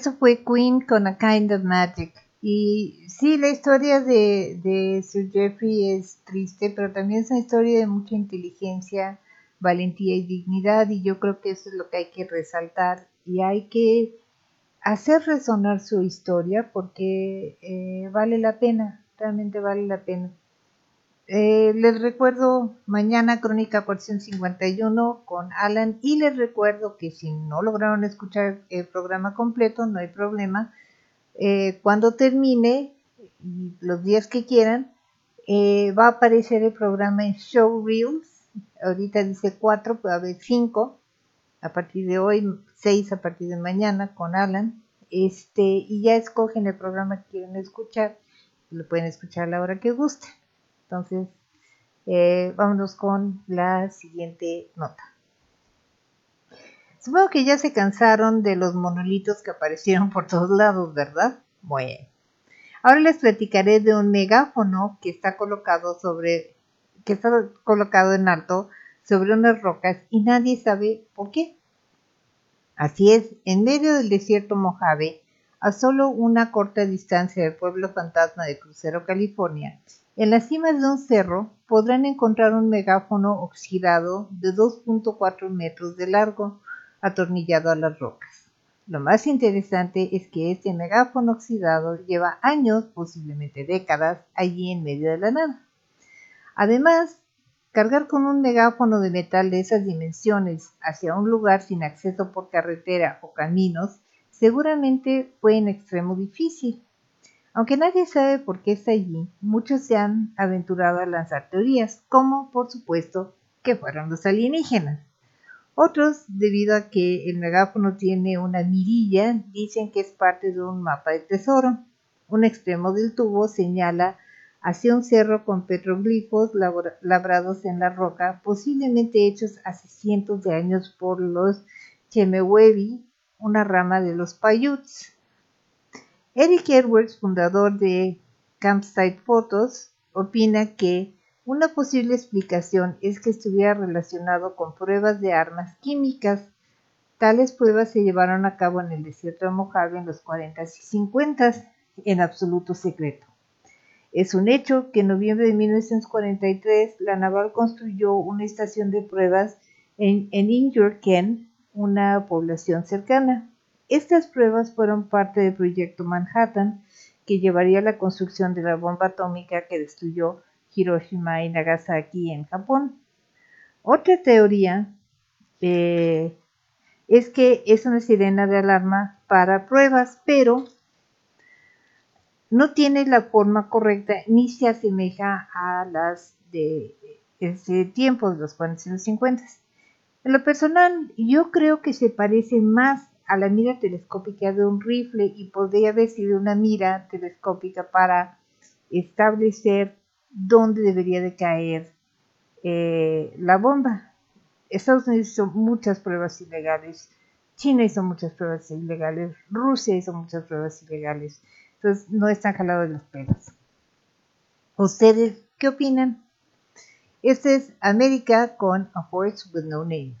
Eso fue Queen con A Kind of Magic. Y sí, la historia de, de Sir Jeffrey es triste, pero también es una historia de mucha inteligencia, valentía y dignidad. Y yo creo que eso es lo que hay que resaltar. Y hay que hacer resonar su historia porque eh, vale la pena, realmente vale la pena. Eh, les recuerdo mañana Crónica 451 con Alan y les recuerdo que si no lograron escuchar el programa completo, no hay problema. Eh, cuando termine, los días que quieran, eh, va a aparecer el programa en Show Reels. Ahorita dice 4, puede haber 5 a partir de hoy, 6 a partir de mañana con Alan. Este, y ya escogen el programa que quieren escuchar. Lo pueden escuchar a la hora que gusten. Entonces, eh, vámonos con la siguiente nota. Supongo que ya se cansaron de los monolitos que aparecieron por todos lados, ¿verdad? Bueno. Ahora les platicaré de un megáfono que está colocado sobre, que está colocado en alto sobre unas rocas y nadie sabe por qué. Así es, en medio del desierto Mojave, a solo una corta distancia del pueblo fantasma de Crucero, California, en la cima de un cerro podrán encontrar un megáfono oxidado de 2.4 metros de largo, atornillado a las rocas. Lo más interesante es que este megáfono oxidado lleva años, posiblemente décadas, allí en medio de la nada. Además, cargar con un megáfono de metal de esas dimensiones hacia un lugar sin acceso por carretera o caminos seguramente fue en extremo difícil. Aunque nadie sabe por qué está allí, muchos se han aventurado a lanzar teorías, como por supuesto que fueron los alienígenas. Otros, debido a que el megáfono tiene una mirilla, dicen que es parte de un mapa de tesoro. Un extremo del tubo señala hacia un cerro con petroglifos labrados en la roca, posiblemente hechos hace cientos de años por los Chemehuevi, una rama de los Paiutes. Eric Edwards, fundador de Campsite Photos, opina que una posible explicación es que estuviera relacionado con pruebas de armas químicas. Tales pruebas se llevaron a cabo en el desierto de Mojave en los 40s y 50s, en absoluto secreto. Es un hecho que en noviembre de 1943 la naval construyó una estación de pruebas en, en Injurken, una población cercana. Estas pruebas fueron parte del proyecto Manhattan, que llevaría a la construcción de la bomba atómica que destruyó Hiroshima y Nagasaki en Japón. Otra teoría eh, es que es una sirena de alarma para pruebas, pero no tiene la forma correcta ni se asemeja a las de ese tiempo, de los 40 y los 50. En lo personal, yo creo que se parece más a la mira telescópica de un rifle y podría haber sido una mira telescópica para establecer dónde debería de caer eh, la bomba. Estados Unidos hizo muchas pruebas ilegales, China hizo muchas pruebas ilegales, Rusia hizo muchas pruebas ilegales. Entonces no están jalados de los pelos. ¿Ustedes qué opinan? Este es América con A Horse with No Name.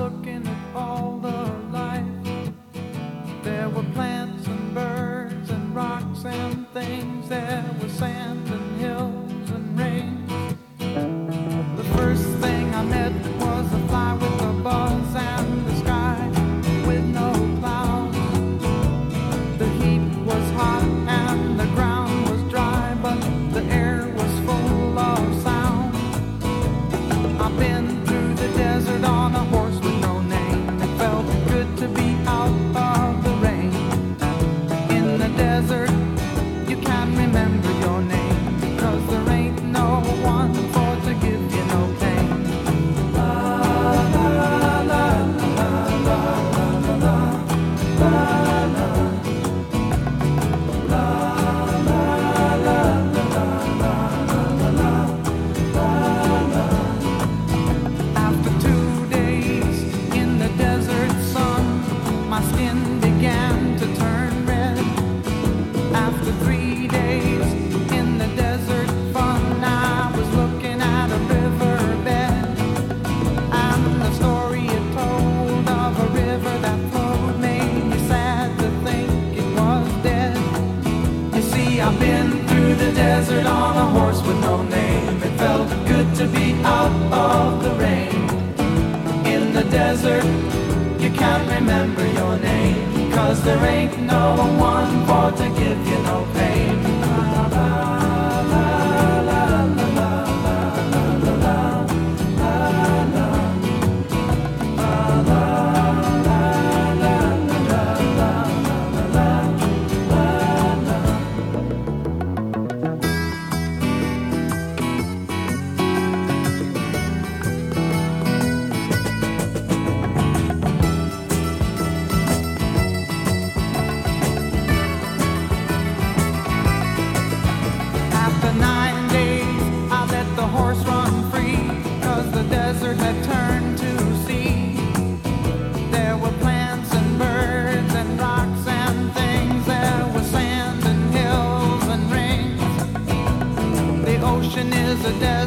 Looking at all the life. There were plants and birds and rocks and things. There was sand with no name. It felt good to be out of the rain. In the desert, you can't remember your name. Cause there ain't no one for to give you no pain.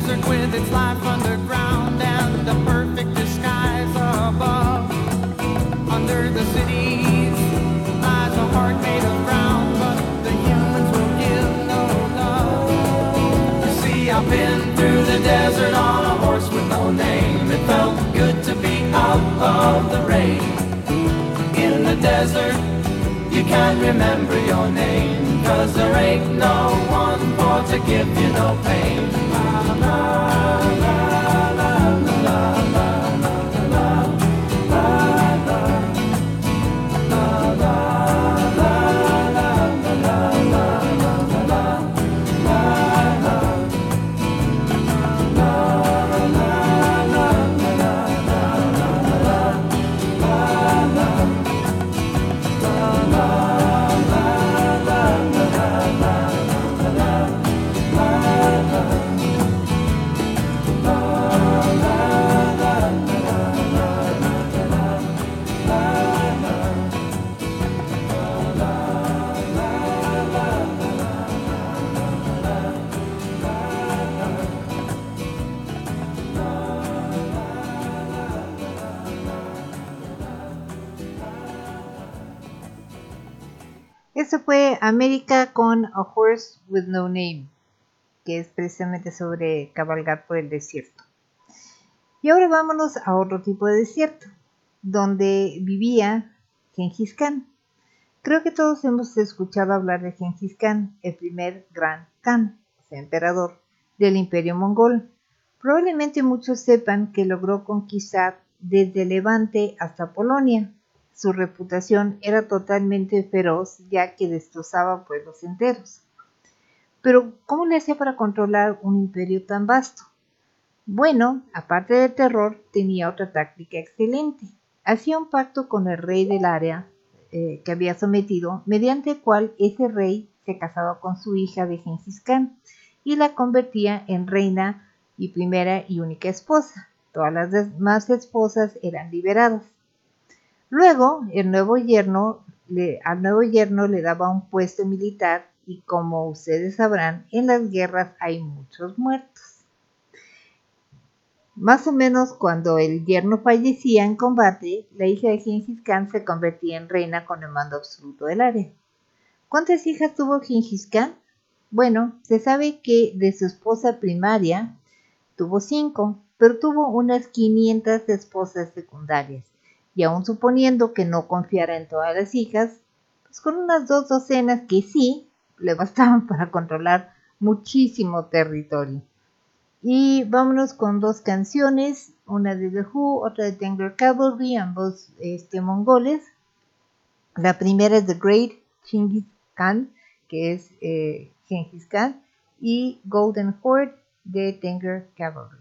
Desert with its life underground and the perfect disguise above. Under the cities lies a heart made of brown, but the humans will give no love. You see, I've been through the desert on a horse with no name. It felt good to be out of the rain. In the desert, you can't remember your name, cause there ain't no one for to give you no pain. La, la, la, Fue América con A Horse with No Name, que es precisamente sobre cabalgar por el desierto. Y ahora vámonos a otro tipo de desierto, donde vivía Genghis Khan. Creo que todos hemos escuchado hablar de Genghis Khan, el primer gran Khan, o sea, emperador del imperio mongol. Probablemente muchos sepan que logró conquistar desde Levante hasta Polonia. Su reputación era totalmente feroz ya que destrozaba pueblos enteros. Pero, ¿cómo le hacía para controlar un imperio tan vasto? Bueno, aparte del terror, tenía otra táctica excelente. Hacía un pacto con el rey del área eh, que había sometido, mediante el cual ese rey se casaba con su hija de Genghis Khan y la convertía en reina y primera y única esposa. Todas las demás esposas eran liberadas. Luego, el nuevo yerno, le, al nuevo yerno le daba un puesto militar y como ustedes sabrán, en las guerras hay muchos muertos. Más o menos cuando el yerno fallecía en combate, la hija de Genghis Khan se convertía en reina con el mando absoluto del área. ¿Cuántas hijas tuvo Genghis Khan? Bueno, se sabe que de su esposa primaria tuvo cinco, pero tuvo unas 500 esposas secundarias. Y aun suponiendo que no confiara en todas las hijas, pues con unas dos docenas que sí le bastaban (laughs) para controlar muchísimo territorio. Y vámonos con dos canciones, una de The Who, otra de Tengar Cavalry, ambos este, mongoles. La primera es The Great Genghis Khan, que es eh, Genghis Khan, y Golden Horde de Tengar Cavalry.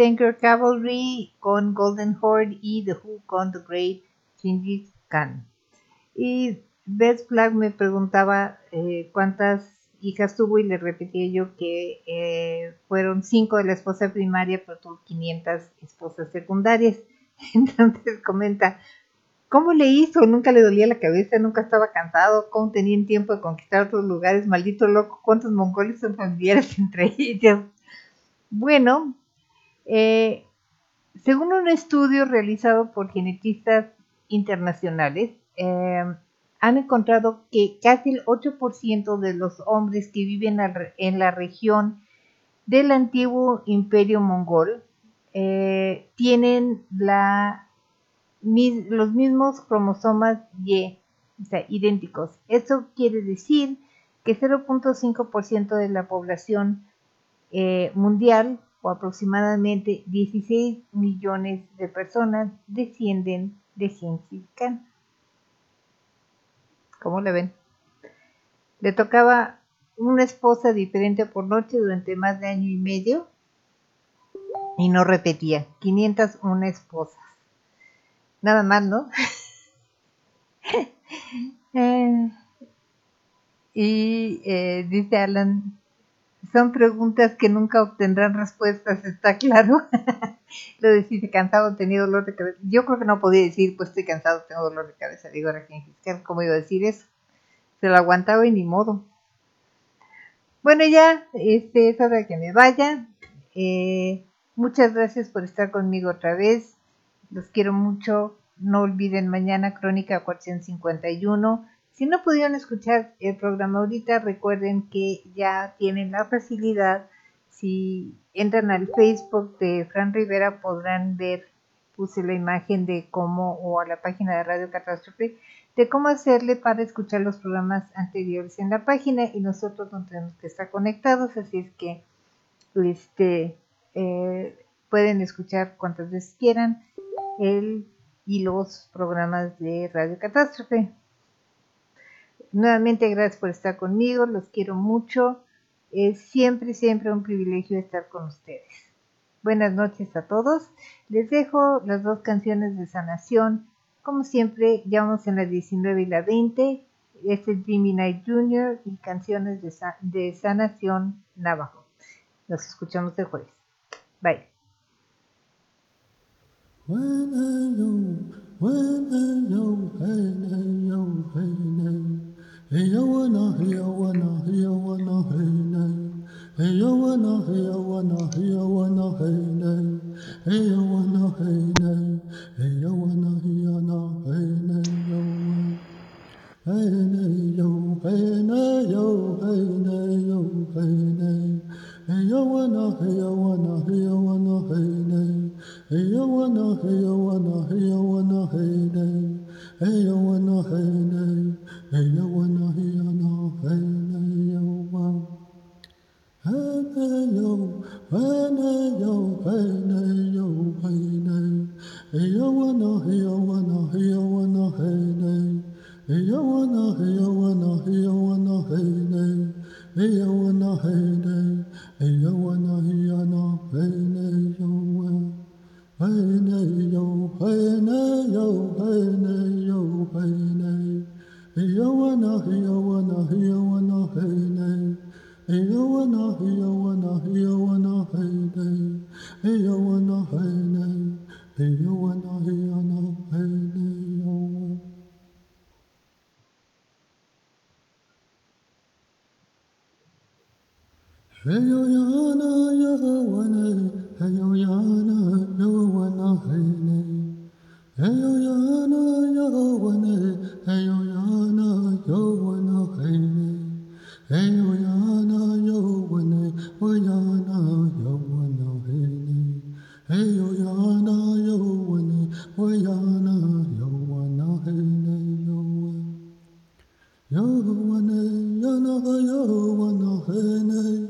Tanker Cavalry con Golden Horde y The Who con The Great Genghis Khan. Y Beth Flag me preguntaba eh, cuántas hijas tuvo y le repetía yo que eh, fueron cinco de la esposa primaria, pero tuvo 500 esposas secundarias. (laughs) Entonces comenta, ¿cómo le hizo? Nunca le dolía la cabeza, nunca estaba cansado, ¿cómo tenían tiempo de conquistar otros lugares? Maldito loco, ¿cuántos mongoles son familiares (laughs) entre ellos? Bueno, eh, según un estudio realizado por genetistas internacionales, eh, han encontrado que casi el 8% de los hombres que viven en la región del antiguo imperio mongol eh, tienen los mismos cromosomas Y, o sea, idénticos. Eso quiere decir que 0.5% de la población mundial o aproximadamente 16 millones de personas descienden de Gengis. ¿Cómo le ven? Le tocaba una esposa diferente por noche durante más de año y medio y no repetía. 501 esposas. Nada más, ¿no? (laughs) Eh, y eh, dice Alan, son preguntas que nunca obtendrán respuestas, está claro. (laughs) Lo decís, cansado, tenía dolor de cabeza. Yo creo que no podía decir, pues estoy cansado, tengo dolor de cabeza. Digo, fiscal, ¿cómo iba a decir eso? Se lo aguantaba y ni modo. Bueno, ya, este es hora de que me vaya. Eh, muchas gracias por estar conmigo otra vez. Los quiero mucho. No olviden mañana Crónica 451 si no pudieron escuchar el programa ahorita, recuerden que ya tienen la facilidad. Si entran al Facebook de Fran Rivera podrán ver, puse la imagen de cómo, o a la página de Radio Catástrofe, de cómo hacerle para escuchar los programas anteriores en la página y nosotros no tenemos que estar conectados, así es que este, eh, pueden escuchar cuantas veces quieran el y los programas de Radio Catástrofe. Nuevamente gracias por estar conmigo, los quiero mucho. Es siempre, siempre un privilegio estar con ustedes. Buenas noches a todos. Les dejo las dos canciones de sanación. Como siempre, ya vamos en la 19 y la 20. Este es Jimmy Knight Jr. y canciones de, sanación Navajo. Nos escuchamos el jueves. Bye. Yawana, Yawana, Yawana, Hainai. Yawana, Yawana, Hey Hainai. Yawana, Hainai. Hey Yana, Hainai, Yawana. Hainai, Yo, Hey Yo, Hainai, Yo, Hey Yawana, Yawana, Yawana, Hainai. Yawana, Hey Yawana, Hainai. Yawana, Hey Yawana, Hey yo, hana yo, hana. Heyo wana, heyo wana, heyo wana, hana. Heyo wana, heyo wana, heyo wana, hana. Heyo wana, hana. Heyo wana, hana, hana yo wana. Hana yo, hana yo, hana yo, hana. Heyo wana, heyo wana, heyo wana, hana. Heyo wana, heyo wana, 哎呦呀那呀我那，哎呦呀那呀我那嘿那，哎呦呀那呀我那，哎呦呀那呀我那嘿那，哎呦呀那呀我那，我呀那呀我那嘿那，哎呦呀那呀我那，我呀那呀我那嘿那哟啊，哟我那呀那呀我那嘿那。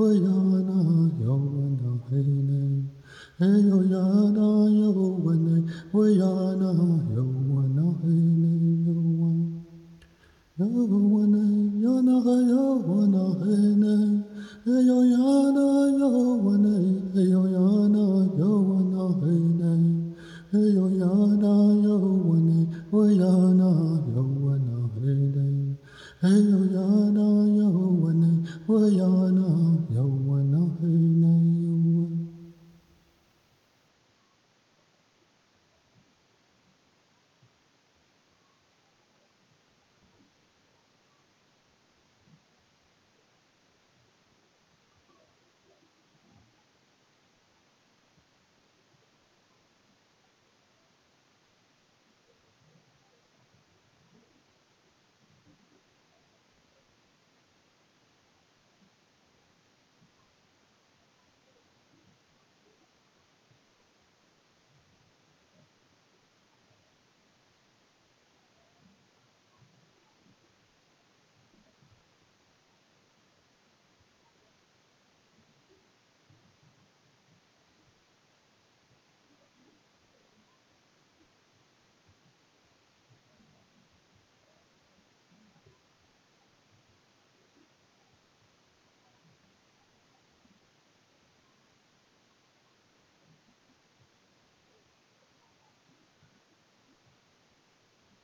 Wayana Yawana Hene Eyoyana Yawane Wayana Yawana Hene Yawana Yawana Yana Yawana Hene Eyoyana Yawane Eyoyana Yawana Hene Eyoyana Yawane Wayana Yawana Hene Eyoyana Yawane Wayana